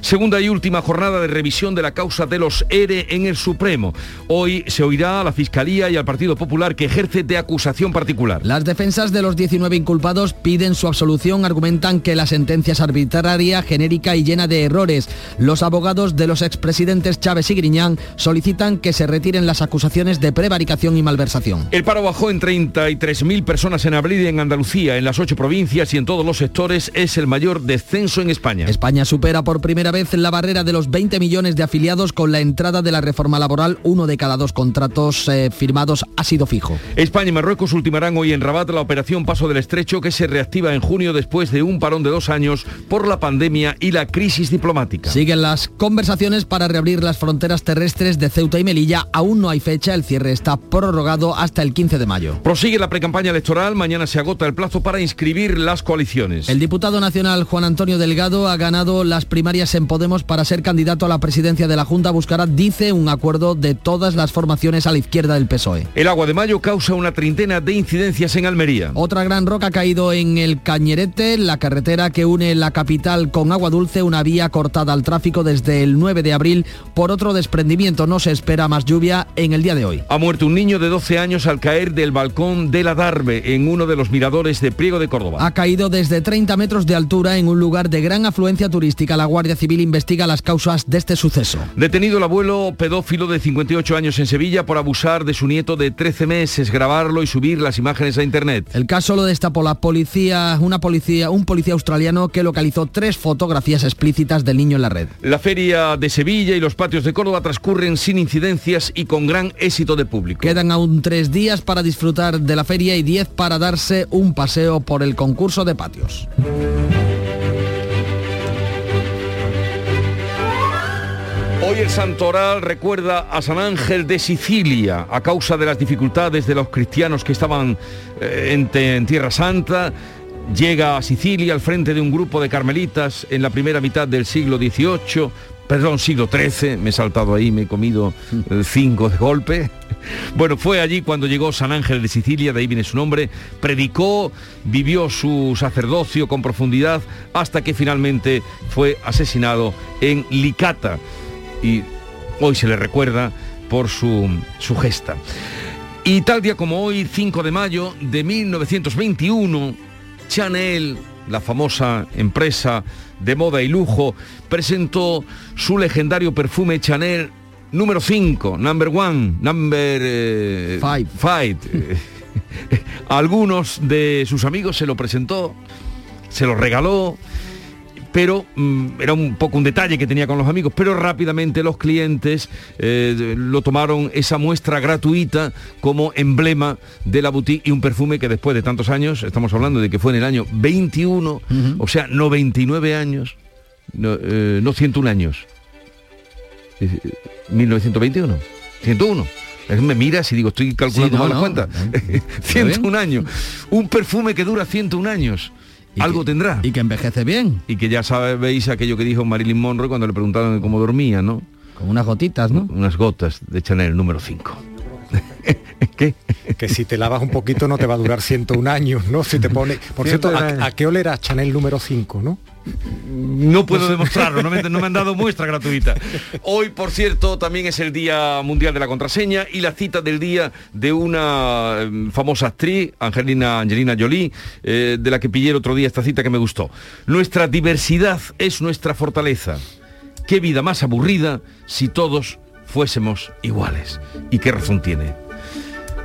S1: Segunda y última jornada de revisión de la causa de los ERE en el Supremo. Hoy se oirá a la Fiscalía y al Partido Popular que ejerce de acusación particular.
S3: Las defensas de los 19 inculpados piden su absolución, argumentan que la sentencia es arbitraria, genérica y llena de errores. Los abogados de los expresidentes Chávez y Griñán solicitan que se retiren las acusaciones de prevaricación y malversación.
S1: El paro bajó en 33.000 personas en abril en Andalucía, en las ocho provincias y en todos los sectores es el mayor descenso en España.
S3: España supera por primera vez la barrera de los 20 millones de afiliados con la entrada de la reforma laboral. Uno de cada dos contratos eh, firmados ha sido fijo.
S1: España y Marruecos ultimarán hoy en Rabat la operación Paso del Estrecho que se reactiva en junio después de un parón de dos años por la pandemia y la crisis diplomática.
S3: Siguen las conversaciones para reabrir las fronteras terrestres de Ceuta y Melilla. Aún no hay fecha, el cierre está prorrogado hasta el 15 de mayo.
S1: Prosigue la precampaña electoral, mañana se agota el plazo para inscribir las coaliciones.
S3: El diputado nacional Juan Antonio Delgado ha ganado las primarias en Podemos para ser candidato a la presidencia de la Junta buscará, dice, un acuerdo de todas las formaciones a la izquierda del PSOE.
S1: El agua de mayo causa una treintena de incidencias en Almería.
S3: Otra gran roca ha caído en el Cañerete, la carretera que une la capital con Agua Dulce, una vía cortada al tráfico desde el 9 de abril por otro desprendimiento. No se espera más lluvia en el día de hoy.
S1: Ha muerto un niño de 12 años al caer del balcón de la Darbe en uno de los miradores de Priego de Córdoba.
S3: Ha caído desde 30 metros de altura en un lugar de gran afluencia turística. La Guardia Civil investiga las causas de este suceso.
S1: Detenido el abuelo pedófilo de 58 años en Sevilla por abusar de su nieto de 13 meses, grabarlo y subir las imágenes a internet.
S3: El caso lo destapó la policía, una policía, un policía australiano que localizó tres fotografías explícitas del niño en la red.
S1: La feria de Sevilla y los patios de Córdoba transcurren sin incidencias y con gran éxito de público.
S3: Quedan aún tres días para disfrutar de la feria y diez para darse un paseo por el concurso de patios.
S1: Hoy el santoral recuerda a San Ángel de Sicilia a causa de las dificultades de los cristianos que estaban eh, en, en Tierra Santa. Llega a Sicilia al frente de un grupo de carmelitas en la primera mitad del siglo XVIII, perdón, siglo XIII, me he saltado ahí, me he comido cinco de golpe. Bueno, fue allí cuando llegó San Ángel de Sicilia, de ahí viene su nombre, predicó, vivió su sacerdocio con profundidad hasta que finalmente fue asesinado en Licata y hoy se le recuerda por su, su gesta. Y tal día como hoy, 5 de mayo de 1921, Chanel, la famosa empresa de moda y lujo, presentó su legendario perfume Chanel número 5, number one, number eh, five. Algunos de sus amigos se lo presentó, se lo regaló, pero mm, era un poco un detalle que tenía con los amigos, pero rápidamente los clientes eh, lo tomaron esa muestra gratuita como emblema de la boutique y un perfume que después de tantos años, estamos hablando de que fue en el año 21, o sea, 99 años, no, eh, no 101 años, Eh, 1921, 101. Es- Me miras y digo, estoy calculando
S3: Sí, no,
S1: mal la
S3: no,
S1: cuenta.
S3: bien.
S1: 101 años. Un perfume que dura 101 años. Algo tendrá.
S3: Y que envejece bien.
S1: Y que ya sabéis aquello que dijo Marilyn Monroe cuando le preguntaron cómo dormía, ¿no?
S3: Con unas gotitas, ¿no?
S1: Unas gotas de Chanel número 5.
S18: Que si te lavas un poquito no te va a durar 101 años, ¿no? Si te pone... Por cierto,
S1: 101 años.
S18: ¿a, a qué olera Chanel número 5, no?
S1: No puedo demostrarlo, no me, no me han dado muestra gratuita. Hoy, por cierto, también es el Día Mundial de la Contraseña y la cita del día de una eh, famosa actriz, Angelina, Angelina Jolie, eh, de la que pillé el otro día esta cita que me gustó. Nuestra diversidad es nuestra fortaleza. Qué vida más aburrida si todos fuésemos iguales. ¿Y qué razón tiene?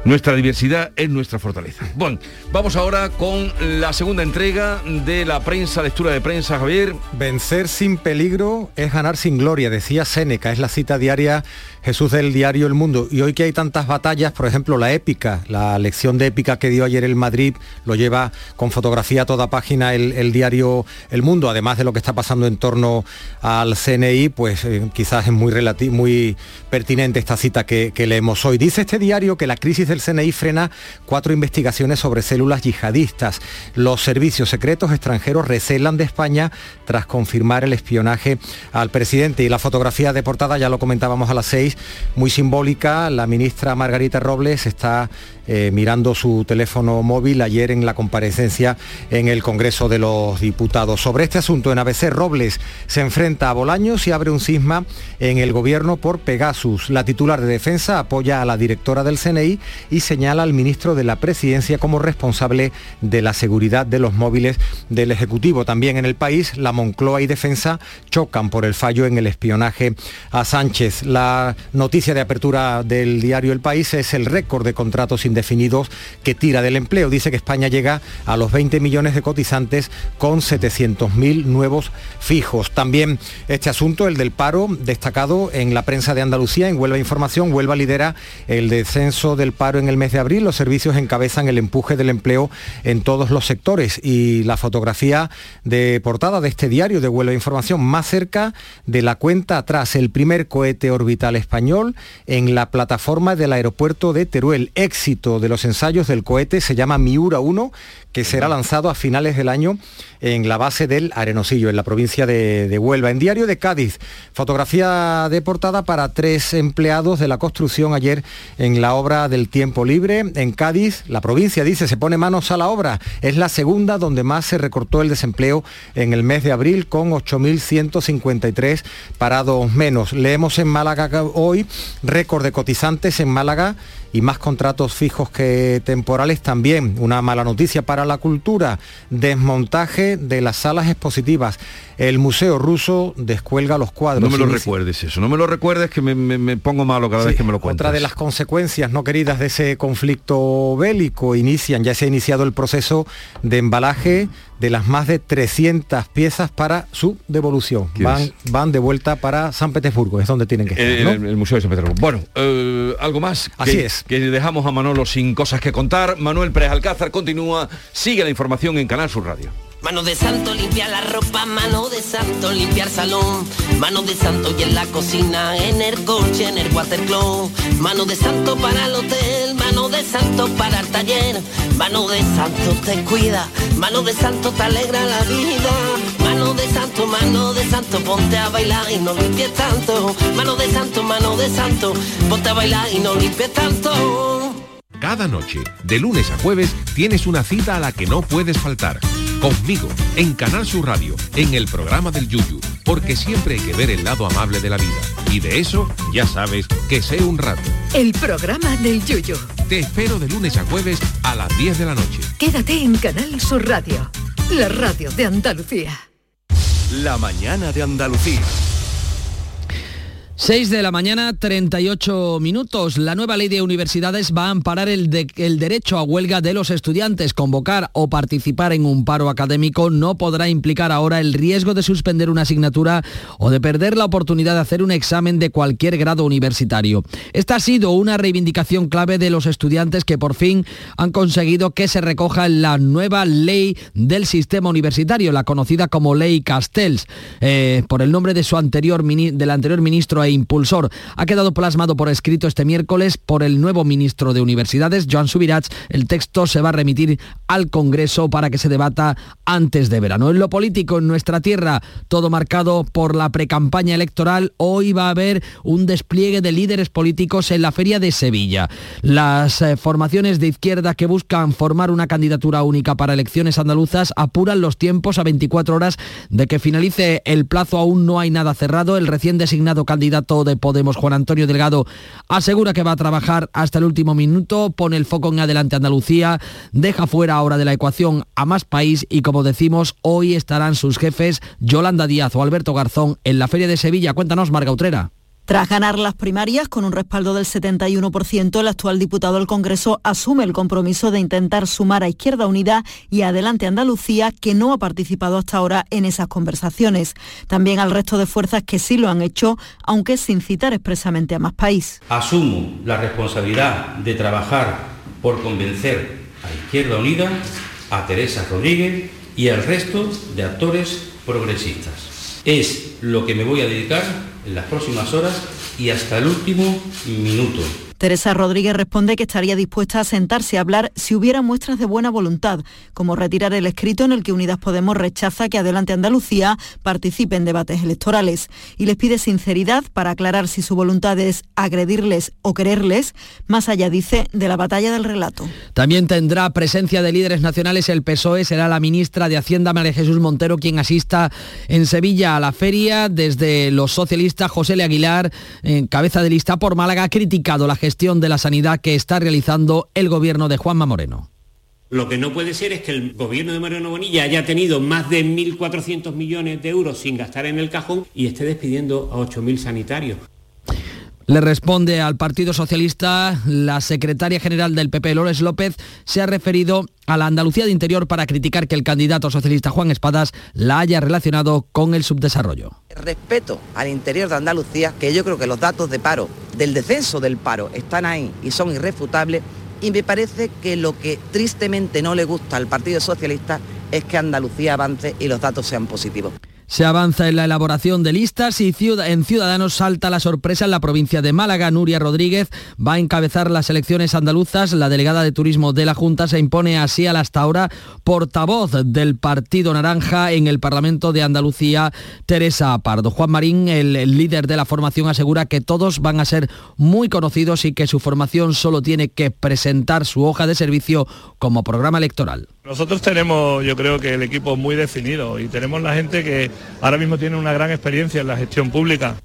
S1: Nuestra diversidad es nuestra fortaleza. Bueno, vamos ahora con la segunda entrega de la prensa, lectura de prensa, Javier.
S18: Vencer sin peligro es ganar sin gloria, decía Séneca, es la cita diaria Jesús del diario El Mundo. Y hoy que hay tantas batallas, por ejemplo, la épica, la lección de épica que dio ayer el Madrid, lo lleva con fotografía a toda página el, el diario El Mundo, además de lo que está pasando en torno al CNI, pues eh, quizás es muy, muy pertinente esta cita que, que leemos hoy. Dice este diario que la crisis del CNI frena cuatro investigaciones sobre células yihadistas. Los servicios secretos extranjeros recelan de España tras confirmar el espionaje al presidente. Y la fotografía de portada, ya lo comentábamos a las seis, muy simbólica. La ministra Margarita Robles está eh, mirando su teléfono móvil ayer en la comparecencia en el Congreso de los Diputados. Sobre este asunto en ABC, Robles se enfrenta a Bolaños y abre un cisma en el gobierno por Pegasus. La titular de defensa apoya a la directora del CNI y señala al ministro de la Presidencia como responsable de la seguridad de los móviles del Ejecutivo. También en el país, la Moncloa y Defensa chocan por el fallo en el espionaje a Sánchez. La noticia de apertura del diario El País es el récord de contratos indefinidos que tira del empleo. Dice que España llega a los 20 millones de cotizantes con 700.000 nuevos fijos. También este asunto, el del paro, destacado en la prensa de Andalucía, en Huelva Información, Huelva lidera el descenso del paro en el mes de abril. Los servicios encabezan el empuje del empleo en todos los sectores y la fotografía de portada de este diario de Huelva Información más cerca de la cuenta atrás, el primer cohete orbital español en la plataforma del aeropuerto de Teruel. Éxito de los ensayos del cohete se llama Miura 1, que será lanzado a finales del año en la base del Arenosillo, en la provincia de, de Huelva. En Diario de Cádiz, fotografía de portada para tres empleados de la construcción ayer en la obra del tiempo libre. En Cádiz, la provincia dice, se pone manos a la obra. Es la segunda donde más se recortó el desempleo en el mes de abril con 8.153 parados menos. Leemos en Málaga hoy récord de cotizantes en Málaga y más contratos fijos que temporales también. Una mala noticia para la cultura. Desmontaje de las salas expositivas. El Museo Ruso descuelga los cuadros.
S1: No me lo
S18: Inicia-
S1: recuerdes eso, no me lo recuerdes que me, me- me pongo malo cada vez que me lo cuentas.
S18: Otra de las consecuencias no queridas de ese conflicto bélico inician, ya se ha iniciado el proceso de embalaje de las más de 300 piezas para su devolución. Van, van de vuelta para San Petersburgo, es donde tienen que estar.
S1: El,
S18: ¿no?
S1: el- Museo de San Petersburgo. Bueno, eh, algo más. que-
S18: Así es.
S1: Que dejamos a Manolo sin cosas que contar. Manuel Pérez Alcázar continúa. Sigue la información en Canal Sur Radio.
S43: Mano de santo limpia la ropa, mano de santo limpiar salón, mano de santo y en la cocina, en el coche, en el watercloak, mano de santo para el hotel, mano de santo para el taller, mano de santo te cuida, mano de santo te alegra la vida, mano de santo, mano de santo, ponte a bailar y no limpies tanto, mano de santo, mano de santo, ponte a bailar y no limpies tanto.
S44: Cada noche, de lunes a jueves, tienes una cita a la que no puedes faltar. Conmigo, en Canal Sur Radio, en el programa del Yuyu, porque siempre hay que ver el lado amable de la vida. Y de eso, ya sabes, que sé un rato.
S42: El programa del Yuyo.
S44: Te espero de lunes a jueves a las 10 de la noche.
S42: Quédate en Canal Sur Radio, la radio de Andalucía.
S45: La mañana de Andalucía.
S3: 6 de la mañana, 38 minutos. La nueva ley de universidades va a amparar el, de, el, derecho a huelga de los estudiantes. Convocar o participar en un paro académico no podrá implicar ahora el riesgo de suspender una asignatura o de perder la oportunidad de hacer un examen de cualquier grado universitario. Esta ha sido una reivindicación clave de los estudiantes que por fin han conseguido que se recoja en la nueva ley del sistema universitario, la conocida como Ley Castells, eh, por el nombre de su anterior, del anterior ministro e impulsor. Ha quedado plasmado por escrito este miércoles por el nuevo ministro de Universidades, Joan Subirats. El texto se va a remitir al Congreso para que se debata antes de verano. En lo político, en nuestra tierra, todo marcado por la precampaña electoral, hoy va a haber un despliegue de líderes políticos en la Feria de Sevilla. Las eh, formaciones de izquierda que buscan formar una candidatura única para elecciones andaluzas apuran los tiempos a 24 horas de que finalice el plazo. Aún no hay nada cerrado. El recién designado candidato candidato de Podemos, Juan Antonio Delgado, asegura que va a trabajar hasta el último minuto, pone el foco en adelante Andalucía, deja fuera ahora de la ecuación a más país y como decimos, hoy estarán sus jefes Yolanda Díaz o Alberto Garzón en la Feria de Sevilla. Cuéntanos, Marga Utrera.
S46: Tras ganar las primarias con un respaldo del 71%, el actual diputado del Congreso asume el compromiso de intentar sumar a Izquierda Unida y Adelante Andalucía, que no ha participado hasta ahora en esas conversaciones. También al resto de fuerzas que sí lo han hecho, aunque sin citar expresamente a más país.
S47: Asumo la responsabilidad de trabajar por convencer a Izquierda Unida, a Teresa Rodríguez y al resto de actores progresistas. Es lo que me voy a dedicar en las próximas horas y hasta el último minuto.
S46: Teresa Rodríguez responde que estaría dispuesta a sentarse a hablar si hubiera muestras de buena voluntad, como retirar el escrito en el que Unidas Podemos rechaza que Adelante Andalucía participe en debates electorales y les pide sinceridad para aclarar si su voluntad es agredirles o quererles, más allá, dice, de la batalla del relato.
S3: También tendrá presencia de líderes nacionales el PSOE, será la ministra de Hacienda María Jesús Montero quien asista en Sevilla a la feria. Desde los socialistas, José Le Aguilar, en cabeza de lista por Málaga, ha criticado la gestión de la sanidad que está realizando el gobierno de Juanma Moreno.
S48: Lo que no puede ser es que el gobierno de Moreno Bonilla haya tenido más de 1.400 millones de euros sin gastar en el cajón y esté despidiendo a 8.000 sanitarios.
S3: Le responde al Partido Socialista la secretaria general del PP, Lores López, se ha referido a la Andalucía de Interior para criticar que el candidato socialista Juan Espadas la haya relacionado con el subdesarrollo.
S49: Respeto al interior de Andalucía, que yo creo que los datos de paro, del descenso del paro, están ahí y son irrefutables, y me parece que lo que tristemente no le gusta al Partido Socialista es que Andalucía avance y los datos sean positivos.
S3: Se avanza en la elaboración de listas y en Ciudadanos salta la sorpresa en la provincia de Málaga. Nuria Rodríguez va a encabezar las elecciones andaluzas. La delegada de turismo de la Junta se impone así al hasta ahora portavoz del Partido Naranja en el Parlamento de Andalucía, Teresa Pardo. Juan Marín, el, el líder de la formación, asegura que todos van a ser muy conocidos y que su formación solo tiene que presentar su hoja de servicio como programa electoral.
S50: Nosotros tenemos, yo creo que el equipo muy definido y tenemos la gente que ahora mismo tiene una gran experiencia en la gestión pública.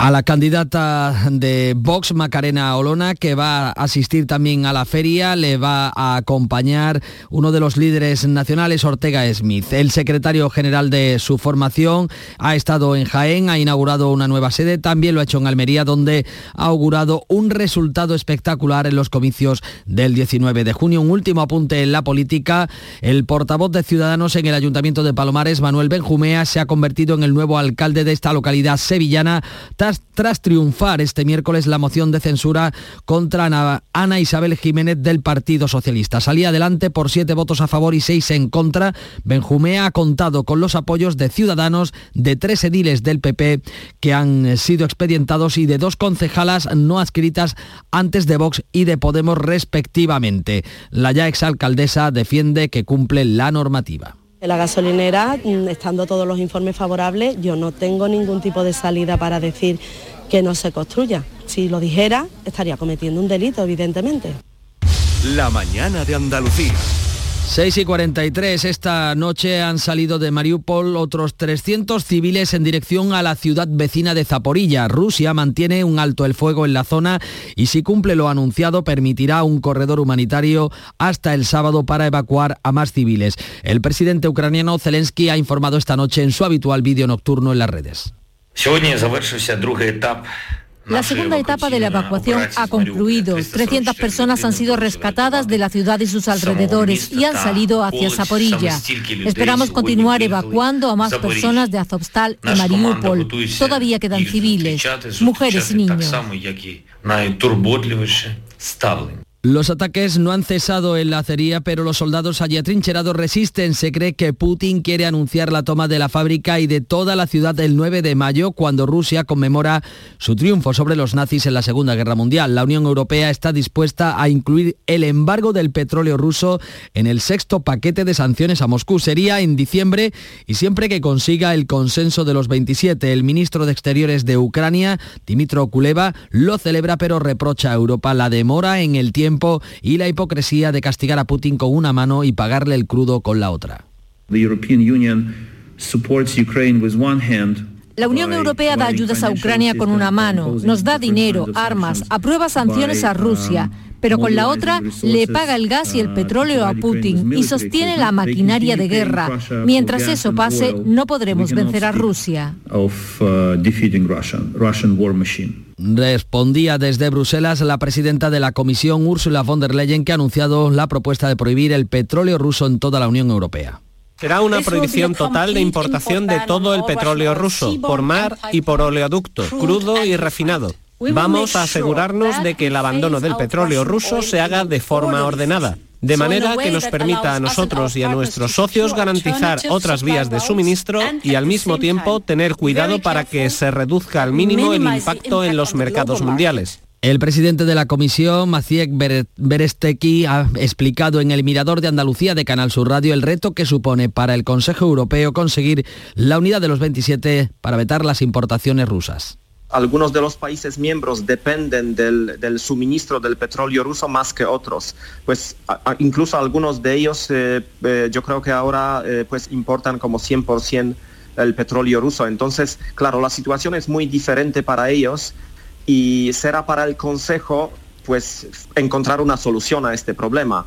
S3: A la candidata de Vox, Macarena Olona, que va a asistir también a la feria, le va a acompañar uno de los líderes nacionales, Ortega Smith. El secretario general de su formación ha estado en Jaén, ha inaugurado una nueva sede, también lo ha hecho en Almería, donde ha augurado un resultado espectacular en los comicios del 19 de junio. Un último apunte en la política, el portavoz de Ciudadanos en el Ayuntamiento de Palomares, Manuel Benjumea, se ha convertido en el nuevo alcalde de esta localidad sevillana tras, triunfar este miércoles la moción de censura contra Ana, Isabel Jiménez del Partido Socialista. Salía adelante por siete votos a favor y seis en contra. Benjumea ha contado con los apoyos de Ciudadanos, de tres ediles del PP que han sido expedientados y de dos concejalas no adscritas antes de Vox y de Podemos respectivamente. La ya exalcaldesa defiende que cumple la normativa.
S51: En la gasolinera, mm, estando todos los informes favorables, yo no tengo ningún tipo de salida para decir que no se construya. Si lo dijera, estaría cometiendo un delito, evidentemente.
S22: La mañana de Andalucía.
S3: 6 y 43. Esta noche han salido de Mariupol otros 300 civiles en dirección a la ciudad vecina de Zaporilla. Rusia mantiene un alto el fuego en la zona y si cumple lo anunciado permitirá un corredor humanitario hasta el sábado para evacuar a más civiles. El presidente ucraniano Zelensky ha informado esta noche en su habitual vídeo nocturno en las redes.
S52: La segunda etapa de la evacuación ha concluido. 300 personas han sido rescatadas de la ciudad y sus alrededores y han salido hacia Zaporilla. Esperamos continuar evacuando a más personas de Azovstal y Mariupol. Todavía quedan civiles, mujeres y niños.
S3: Los ataques no han cesado en la acería, pero los soldados allí atrincherados resisten. Se cree que Putin quiere anunciar la toma de la fábrica y de toda la ciudad el 9 de mayo, cuando Rusia conmemora su triunfo sobre los nazis en la Segunda Guerra Mundial. La Unión Europea está dispuesta a incluir el embargo del petróleo ruso en el sexto paquete de sanciones a Moscú. Sería en diciembre y siempre que consiga el consenso de los 27. El ministro de Exteriores de Ucrania, Dimitro Kuleva, lo celebra pero reprocha a Europa la demora en el tiempo y la hipocresía de castigar a Putin con una mano y pagarle el crudo con la otra.
S52: La Unión Europea da ayudas a Ucrania con una mano, nos da dinero, armas, aprueba sanciones a Rusia, pero con la otra le paga el gas y el petróleo a Putin y sostiene la maquinaria de guerra. Mientras eso pase, no podremos vencer a Rusia.
S3: Respondía desde Bruselas la presidenta de la Comisión, Ursula von der Leyen, que ha anunciado la propuesta de prohibir el petróleo ruso en toda la Unión Europea.
S53: Será una prohibición total de importación de todo el petróleo ruso, por mar y por oleoducto, crudo y refinado. Vamos a asegurarnos de que el abandono del petróleo ruso se haga de forma ordenada, de manera que nos permita a nosotros y a nuestros socios garantizar otras vías de suministro y al mismo tiempo tener cuidado para que se reduzca al mínimo el impacto en los mercados mundiales.
S3: El presidente de la comisión, Maciek Beresteki, ha explicado en el Mirador de Andalucía de Canal Sur Radio el reto que supone para el Consejo Europeo conseguir la unidad de los 27 para vetar las importaciones rusas
S54: algunos de los países miembros dependen del, suministro del petróleo ruso más que otros. Pues incluso algunos de ellos eh, eh, yo creo que ahora eh, pues importan como 100% el petróleo ruso. Entonces, claro, la situación es muy diferente para ellos y será para el Consejo pues encontrar una solución a este problema.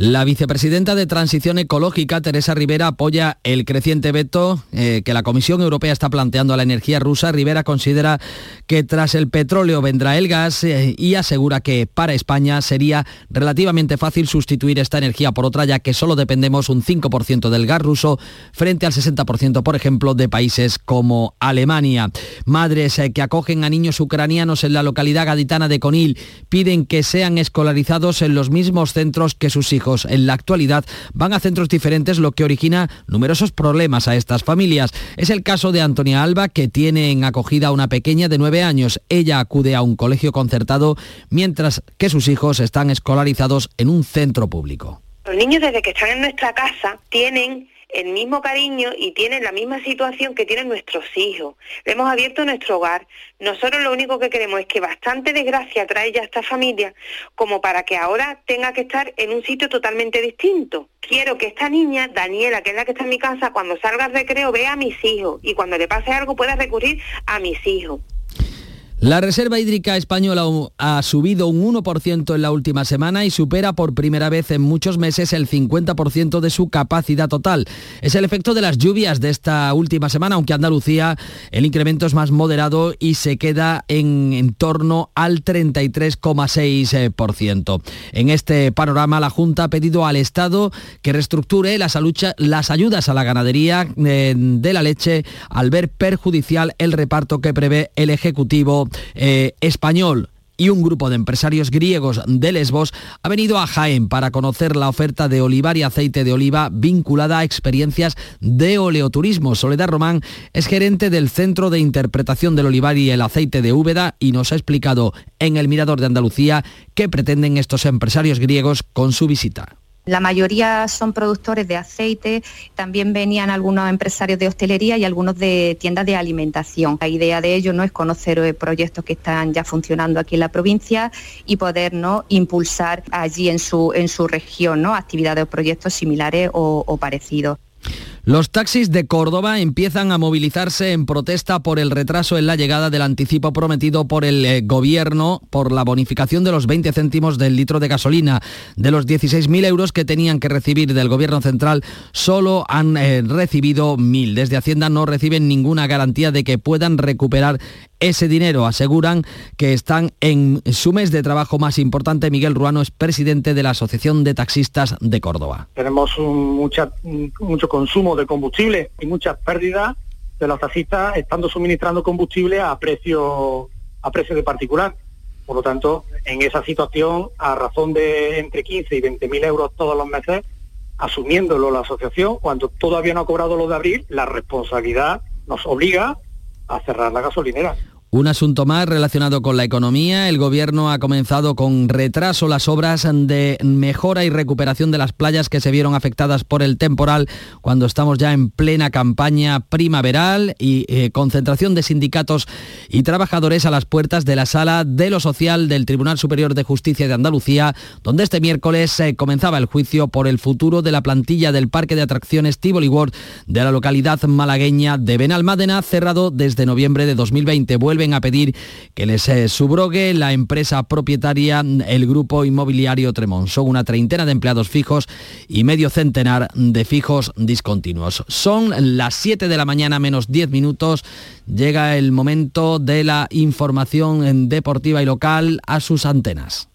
S3: La vicepresidenta de Transición Ecológica, Teresa Rivera, apoya el creciente veto eh, que la Comisión Europea está planteando a la energía rusa. Rivera considera que tras el petróleo vendrá el gas eh, y asegura que para España sería relativamente fácil sustituir esta energía por otra, ya que solo dependemos un 5% del gas ruso frente al 60%, por ejemplo, de países como Alemania. Madres eh, que acogen a niños ucranianos en la localidad gaditana de Conil piden que sean escolarizados en los mismos centros que sus hijos en la actualidad van a centros diferentes, lo que origina numerosos problemas a estas familias. Es el caso de Antonia Alba, que tiene en acogida a una pequeña de nueve años. Ella acude a un colegio concertado, mientras que sus hijos están escolarizados en un centro público.
S55: Los niños desde que están en nuestra casa tienen el mismo cariño y tienen la misma situación que tienen nuestros hijos. hemos abierto nuestro hogar. Nosotros lo único que queremos es que bastante desgracia trae ya esta familia como para que ahora tenga que estar en un sitio totalmente distinto. Quiero que esta niña, Daniela, que es la que está en mi casa, cuando salga al recreo vea a mis hijos y cuando le pase algo pueda recurrir a mis hijos.
S3: La Reserva Hídrica Española ha subido un 1% en la última semana y supera por primera vez en muchos meses el 50% de su capacidad total. Es el efecto de las lluvias de esta última semana, aunque Andalucía el incremento es más moderado y se queda en, torno al 33,6%. En este panorama, la Junta ha pedido al Estado que reestructure las, las ayudas a la ganadería eh, de la leche al ver perjudicial el reparto que prevé el Ejecutivo eh, español y un grupo de empresarios griegos de Lesbos ha venido a Jaén para conocer la oferta de olivar y aceite de oliva vinculada a experiencias de oleoturismo. Soledad Román es gerente del Centro de Interpretación del Olivar y el Aceite de Úbeda y nos ha explicado en el Mirador de Andalucía qué pretenden estos empresarios griegos con su visita.
S56: La mayoría son productores de aceite, también venían algunos empresarios de hostelería y algunos de tiendas de alimentación. La idea de ello no es conocer eh, proyectos que están ya funcionando aquí en la provincia y poder impulsar allí en su, en su región ¿no? actividades o proyectos similares o parecidos.
S3: Los taxis de Córdoba empiezan a movilizarse en protesta por el retraso en la llegada del anticipo prometido por el eh, gobierno por la bonificación de los 20 céntimos del litro de gasolina. De los 16.000 euros que tenían que recibir del gobierno central, solo han eh, recibido 1.000. Desde Hacienda no reciben ninguna garantía de que puedan recuperar ese dinero. Aseguran que están en su mes de trabajo más importante. Miguel Ruano es presidente de la Asociación de Taxistas de Córdoba.
S57: Tenemos mucho consumo de combustible y muchas pérdidas de los taxistas estando suministrando combustible a precio, a precio de particular. Por lo tanto, en esa situación, a razón de entre 15 y 20 mil euros todos los meses, asumiéndolo la asociación, cuando todavía no ha cobrado lo de abril, la responsabilidad nos obliga a cerrar la gasolinera.
S3: Un asunto más relacionado con la economía. El gobierno ha comenzado con retraso las obras de mejora y recuperación de las playas que se vieron afectadas por el temporal cuando estamos ya en plena campaña primaveral y eh, concentración de sindicatos y trabajadores a las puertas de la sala de lo social del Tribunal Superior de Justicia de Andalucía, donde este miércoles se comenzaba el juicio por el futuro de la plantilla del Parque de Atracciones Tivoli World de la localidad malagueña de Benalmádena, cerrado desde noviembre de 2020 vuelven a pedir que les eh, subrogue la empresa propietaria, el grupo inmobiliario Tremont. Son una treintena de empleados fijos y medio centenar de fijos discontinuos. Son las 7 de la mañana menos 10 minutos. Llega el momento de la información deportiva y local a sus antenas.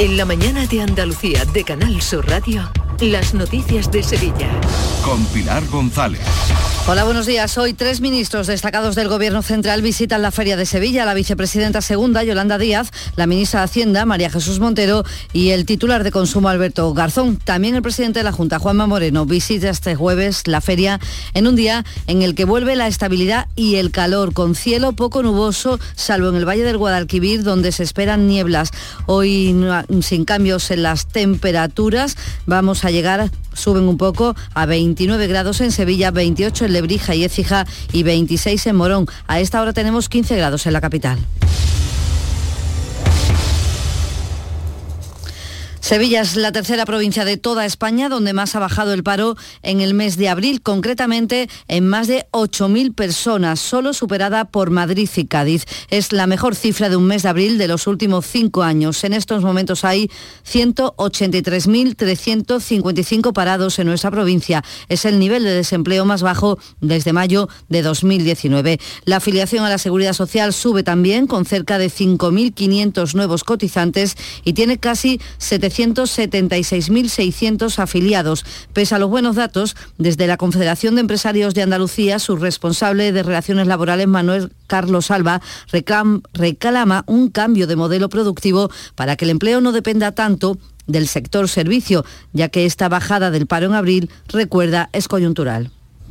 S42: En la mañana de Andalucía de Canal Sur Radio. Las noticias de Sevilla.
S22: Con Pilar González.
S58: Hola, buenos días. Hoy tres ministros destacados del Gobierno Central visitan la Feria de Sevilla, la vicepresidenta segunda, Yolanda Díaz, la ministra de Hacienda, María Jesús Montero, y el titular de Consumo, Alberto Garzón. También el presidente de la Junta, Juanma Moreno, visita este jueves la feria en un día en el que vuelve la estabilidad y el calor, con cielo poco nuboso, salvo en el Valle del Guadalquivir, donde se esperan nieblas. Hoy sin cambios en las temperaturas, vamos a llegar, suben un poco a 29 grados en Sevilla, 28 en Lebrija y Écija y 26 en Morón. A esta hora tenemos 15 grados en la capital. Sevilla es la tercera provincia de toda España donde más ha bajado el paro en el mes de abril, concretamente en más de 8.000 personas, solo superada por Madrid y Cádiz. Es la mejor cifra de un mes de abril de los últimos cinco años. En estos momentos hay 183.355 parados en nuestra provincia. Es el nivel de desempleo más bajo desde mayo de 2019. La afiliación a la Seguridad Social sube también con cerca de 5.500 nuevos cotizantes y tiene casi 700 376.600 afiliados. Pese a los buenos datos, desde la Confederación de Empresarios de Andalucía, su responsable de Relaciones Laborales, Manuel Carlos Alba, reclama un cambio de modelo productivo para que el empleo no dependa tanto del sector servicio, ya que esta bajada del paro en abril, recuerda, es coyuntural.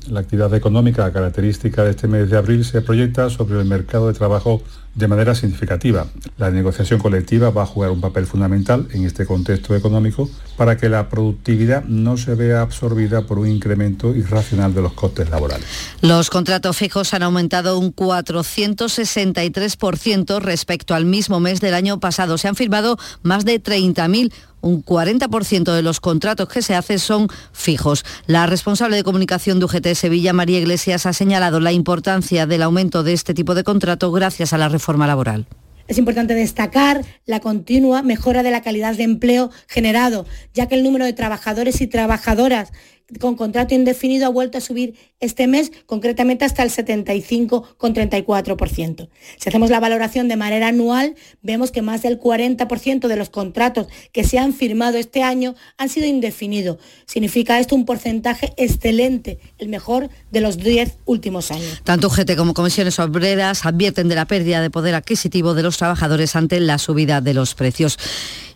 S59: La actividad económica característica de este mes de abril se proyecta sobre el mercado de trabajo de manera significativa. La negociación colectiva va a jugar un papel fundamental en este contexto económico para que la productividad no se vea absorbida por un incremento irracional de los costes laborales.
S58: Los contratos fijos han aumentado un 463% respecto al mismo mes del año pasado. Se han firmado más de 30.000 un 40% de los contratos que se hacen son fijos. La responsable de comunicación de UGT Sevilla, María Iglesias, ha señalado la importancia del aumento de este tipo de contrato gracias a la reforma laboral.
S60: Es importante destacar la continua mejora de la calidad de empleo generado, ya que el número de trabajadores y trabajadoras con contrato indefinido ha vuelto a subir este mes, concretamente hasta el 75,34%. Si hacemos la valoración de manera anual, vemos que más del 40% de los contratos que se han firmado este año han sido indefinidos. Significa esto un porcentaje excelente, el mejor de los 10 últimos años.
S58: Tanto UGT como comisiones obreras advierten de la pérdida de poder adquisitivo de los trabajadores ante la subida de los precios.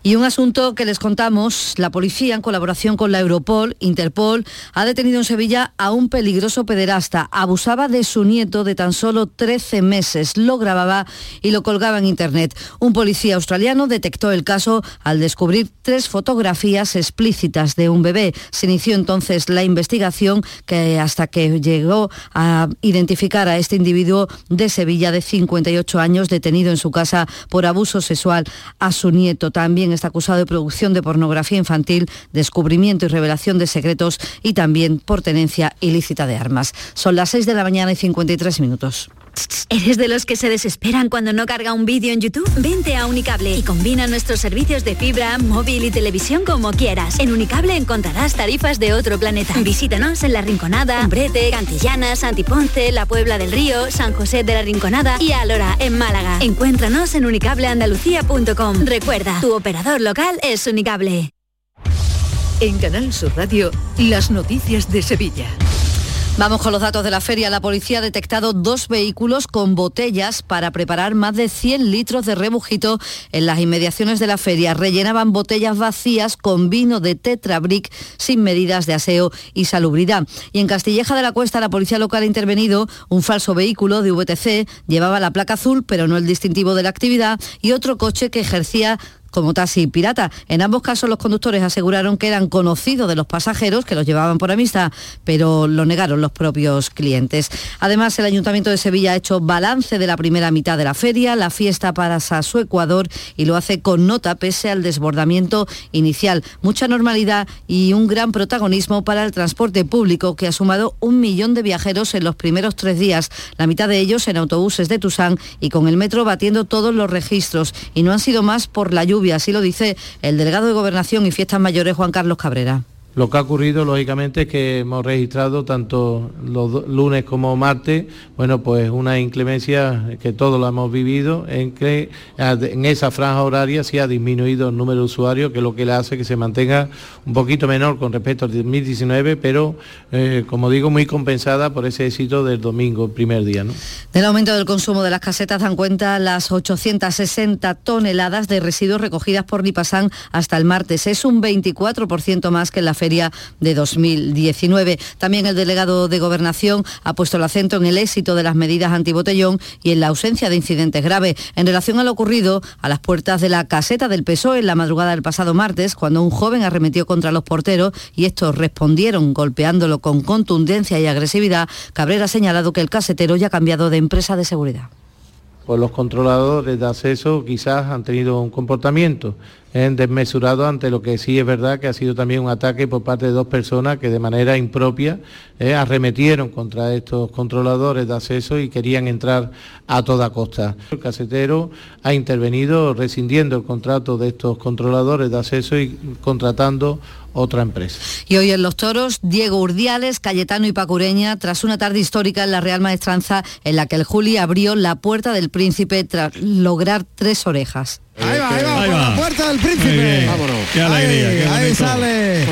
S58: Y un asunto que les contamos, la policía en colaboración con la Europol, Interpol, ha detenido en Sevilla a un peligroso pederasta. Abusaba de su nieto de tan solo 13 meses, lo grababa y lo colgaba en Internet. Un policía australiano detectó el caso al descubrir tres fotografías explícitas de un bebé. Se inició entonces la investigación que hasta que llegó a identificar a este individuo de Sevilla de 58 años detenido en su casa por abuso sexual a su nieto. También está acusado de producción de pornografía infantil, descubrimiento y revelación de secretos y también por tenencia ilícita de armas. Son las 6 de la mañana y 53 minutos.
S61: ¿Eres de los que se desesperan cuando no carga un vídeo en YouTube? Vente a Unicable y combina nuestros servicios de fibra, móvil y televisión como quieras. En Unicable encontrarás tarifas de otro planeta. Visítanos en La Rinconada, Umbrete, Cantillana, Santiponce, La Puebla del Río, San José de la Rinconada y Alora, en Málaga. Encuéntranos en unicableandalucía.com. Recuerda, tu operador local es Unicable.
S42: En Canal Sur Radio, las noticias de Sevilla.
S58: Vamos con los datos de la feria. La policía ha detectado dos vehículos con botellas para preparar más de 100 litros de rebujito en las inmediaciones de la feria. Rellenaban botellas vacías con vino de Tetrabric sin medidas de aseo y salubridad. Y en Castilleja de la Cuesta la policía local ha intervenido un falso vehículo de VTC, llevaba la placa azul pero no el distintivo de la actividad y otro coche que ejercía como taxi pirata. En ambos casos los conductores aseguraron que eran conocidos de los pasajeros que los llevaban por amistad, pero lo negaron los propios clientes. Además, el Ayuntamiento de Sevilla ha hecho balance de la primera mitad de la feria, la fiesta pasa su Ecuador y lo hace con nota pese al desbordamiento inicial. Mucha normalidad y un gran protagonismo para el transporte público que ha sumado un millón de viajeros en los primeros tres días, la mitad de ellos en autobuses de Tusán y con el metro batiendo todos los registros. Y no han sido más por la lluvia así lo dice el delegado de Gobernación y Fiestas Mayores Juan Carlos Cabrera.
S62: Lo que ha ocurrido, lógicamente, es que hemos registrado tanto los lunes como martes, bueno, pues una inclemencia que todos lo hemos vivido, en que en esa franja horaria sí ha disminuido el número de usuarios, que es lo que le hace que se mantenga un poquito menor con respecto al 2019, pero, eh, como digo, muy compensada por ese éxito del domingo, primer día. ¿no?
S58: Del aumento del consumo de las casetas dan cuenta las 860 toneladas de residuos recogidas por Lipasan hasta el martes. Es un 24% más que la feria de 2019. También el delegado de Gobernación ha puesto el acento en el éxito de las medidas antibotellón y en la ausencia de incidentes graves. En relación a lo ocurrido a las puertas de la caseta del PSOE en la madrugada del pasado martes, cuando un joven arremetió contra los porteros y estos respondieron golpeándolo con contundencia y agresividad, Cabrera ha señalado que el casetero ya ha cambiado de empresa de seguridad
S62: pues los controladores de acceso quizás han tenido un comportamiento desmesurado ante lo que sí es verdad que ha sido también un ataque por parte de dos personas que de manera impropia eh, arremetieron contra estos controladores de acceso y querían entrar a toda costa. El casetero ha intervenido rescindiendo el contrato de estos controladores de acceso y contratando otra empresa.
S58: Y hoy en Los Toros, Diego Urdiales, Cayetano y Pacureña, tras una tarde histórica en la Real Maestranza en la que el Juli abrió la puerta del príncipe tras lograr tres orejas.
S17: Ahí va, ahí va, por la puerta del príncipe.
S62: Qué alegría.
S17: Ahí, sale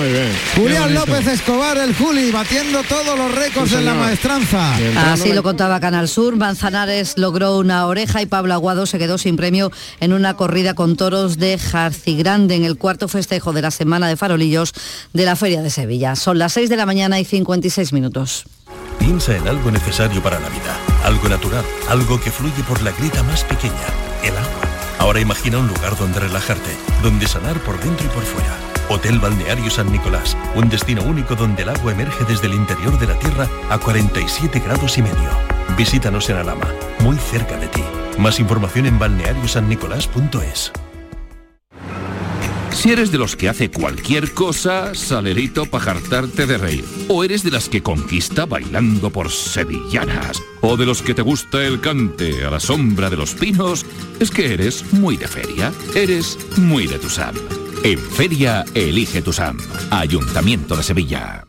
S17: Julián López Escobar, el Juli, batiendo todos los récords en la maestranza.
S58: Así lo contaba Canal Sur. Manzanares logró una oreja y Pablo Aguado se quedó sin premio en una corrida con toros de Jarcigrande en el cuarto festejo de la Semana de Farolillos de la Feria de Sevilla. Son las 6 de la mañana y 56 minutos.
S63: Piensa en algo necesario para la vida, algo natural, algo que fluye por la grita más pequeña. Ahora imagina un lugar donde relajarte, donde sanar por dentro y por fuera. Hotel Balneario San Nicolás, un destino único donde el agua emerge desde el interior de la tierra a 47 grados y medio. Visítanos en Alama, muy cerca de ti. Más información en balneariosannicolás.es.
S64: Si eres de los que hace cualquier cosa, salerito para jartarte de reír. O eres de las que conquista bailando por sevillanas. O de los que te gusta el cante a la sombra de los pinos, es que eres muy de feria. Eres muy de Tusam. En feria, elige Tusam. Ayuntamiento de Sevilla.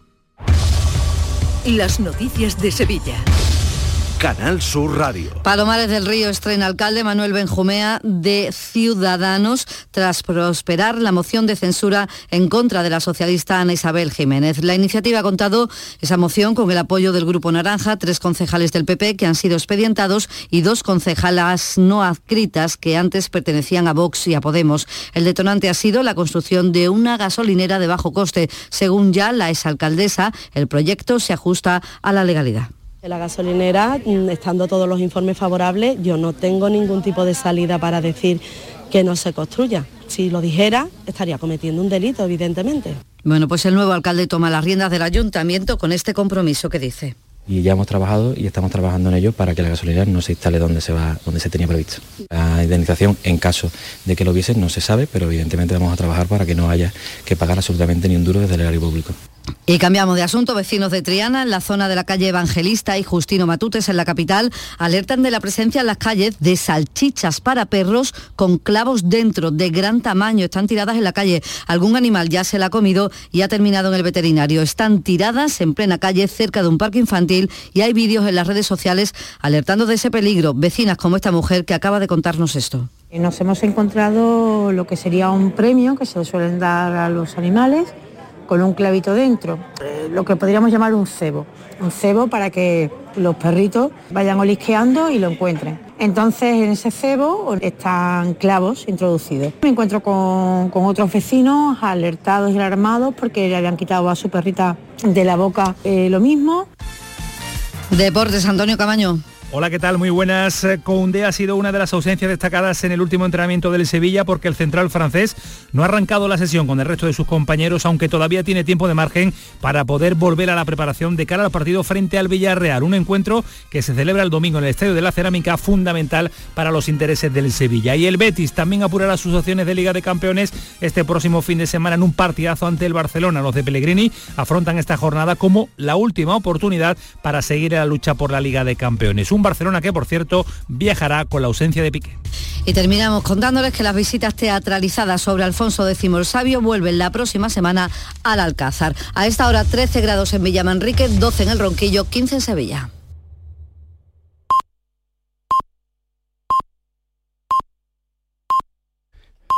S42: Las noticias de Sevilla.
S22: Canal Sur Radio.
S58: Palomares del Río estrena alcalde Manuel Benjumea de Ciudadanos tras prosperar la moción de censura en contra de la socialista Ana Isabel Jiménez. La iniciativa ha contado esa moción con el apoyo del Grupo Naranja, tres concejales del PP que han sido expedientados y dos concejalas no adscritas que antes pertenecían a Vox y a Podemos. El detonante ha sido la construcción de una gasolinera de bajo coste. Según ya la exalcaldesa, el proyecto se ajusta a la legalidad.
S51: La gasolinera, mm, estando todos los informes favorables, yo no tengo ningún tipo de salida para decir que no se construya. Si lo dijera, estaría cometiendo un delito, evidentemente.
S58: Bueno, pues el nuevo alcalde toma las riendas del ayuntamiento con este compromiso que dice.
S65: y ya hemos trabajado y estamos trabajando en ello para que la gasolinera no se instale donde se va, donde se tenía previsto. La indemnización, en caso de que lo hubiese, no se sabe, pero evidentemente vamos a trabajar para que no haya que pagar absolutamente ni un duro desde el erario público.
S58: Y cambiamos de asunto. Vecinos de Triana, en la zona de la calle Evangelista y Justino Matutes, en la capital, alertan de la presencia en las calles de salchichas para perros con clavos dentro, de gran tamaño. Están tiradas en la calle. Algún animal ya se la ha comido y ha terminado en el veterinario. Están tiradas en plena calle, cerca de un parque infantil, y hay vídeos en las redes sociales alertando de ese peligro. Vecinas como esta mujer que acaba de contarnos esto.
S66: Nos hemos encontrado lo que sería un premio que se suelen dar a los animales con un clavito dentro, eh, lo que podríamos llamar un cebo, un cebo para que los perritos vayan olisqueando y lo encuentren. Entonces en ese cebo están clavos introducidos. Me encuentro con, otros vecinos alertados y alarmados porque le habían quitado a su perrita de la boca eh, lo mismo.
S58: Deportes, Antonio Camaño.
S67: Hola, ¿qué tal? Muy buenas. Eh, Koundé ha sido una de las ausencias destacadas en el último entrenamiento del Sevilla porque el central francés no ha arrancado la sesión con el resto de sus compañeros, aunque todavía tiene tiempo de margen para poder volver a la preparación de cara al partido frente al Villarreal, un encuentro que se celebra el domingo en el Estadio de la Cerámica, fundamental para los intereses del Sevilla. Y el Betis también apurará sus opciones de Liga de Campeones este próximo fin de semana en un partidazo ante el Barcelona. Los de Pellegrini afrontan esta jornada como la última oportunidad para seguir en la lucha por la Liga de Campeones. Barcelona que, por cierto, viajará con la ausencia de Piqué.
S58: Y terminamos contándoles que las visitas teatralizadas sobre Alfonso X el Sabio vuelven la próxima semana al Alcázar. A esta hora 13 grados en Villamanrique, 12 en el Ronquillo, 15 en Sevilla.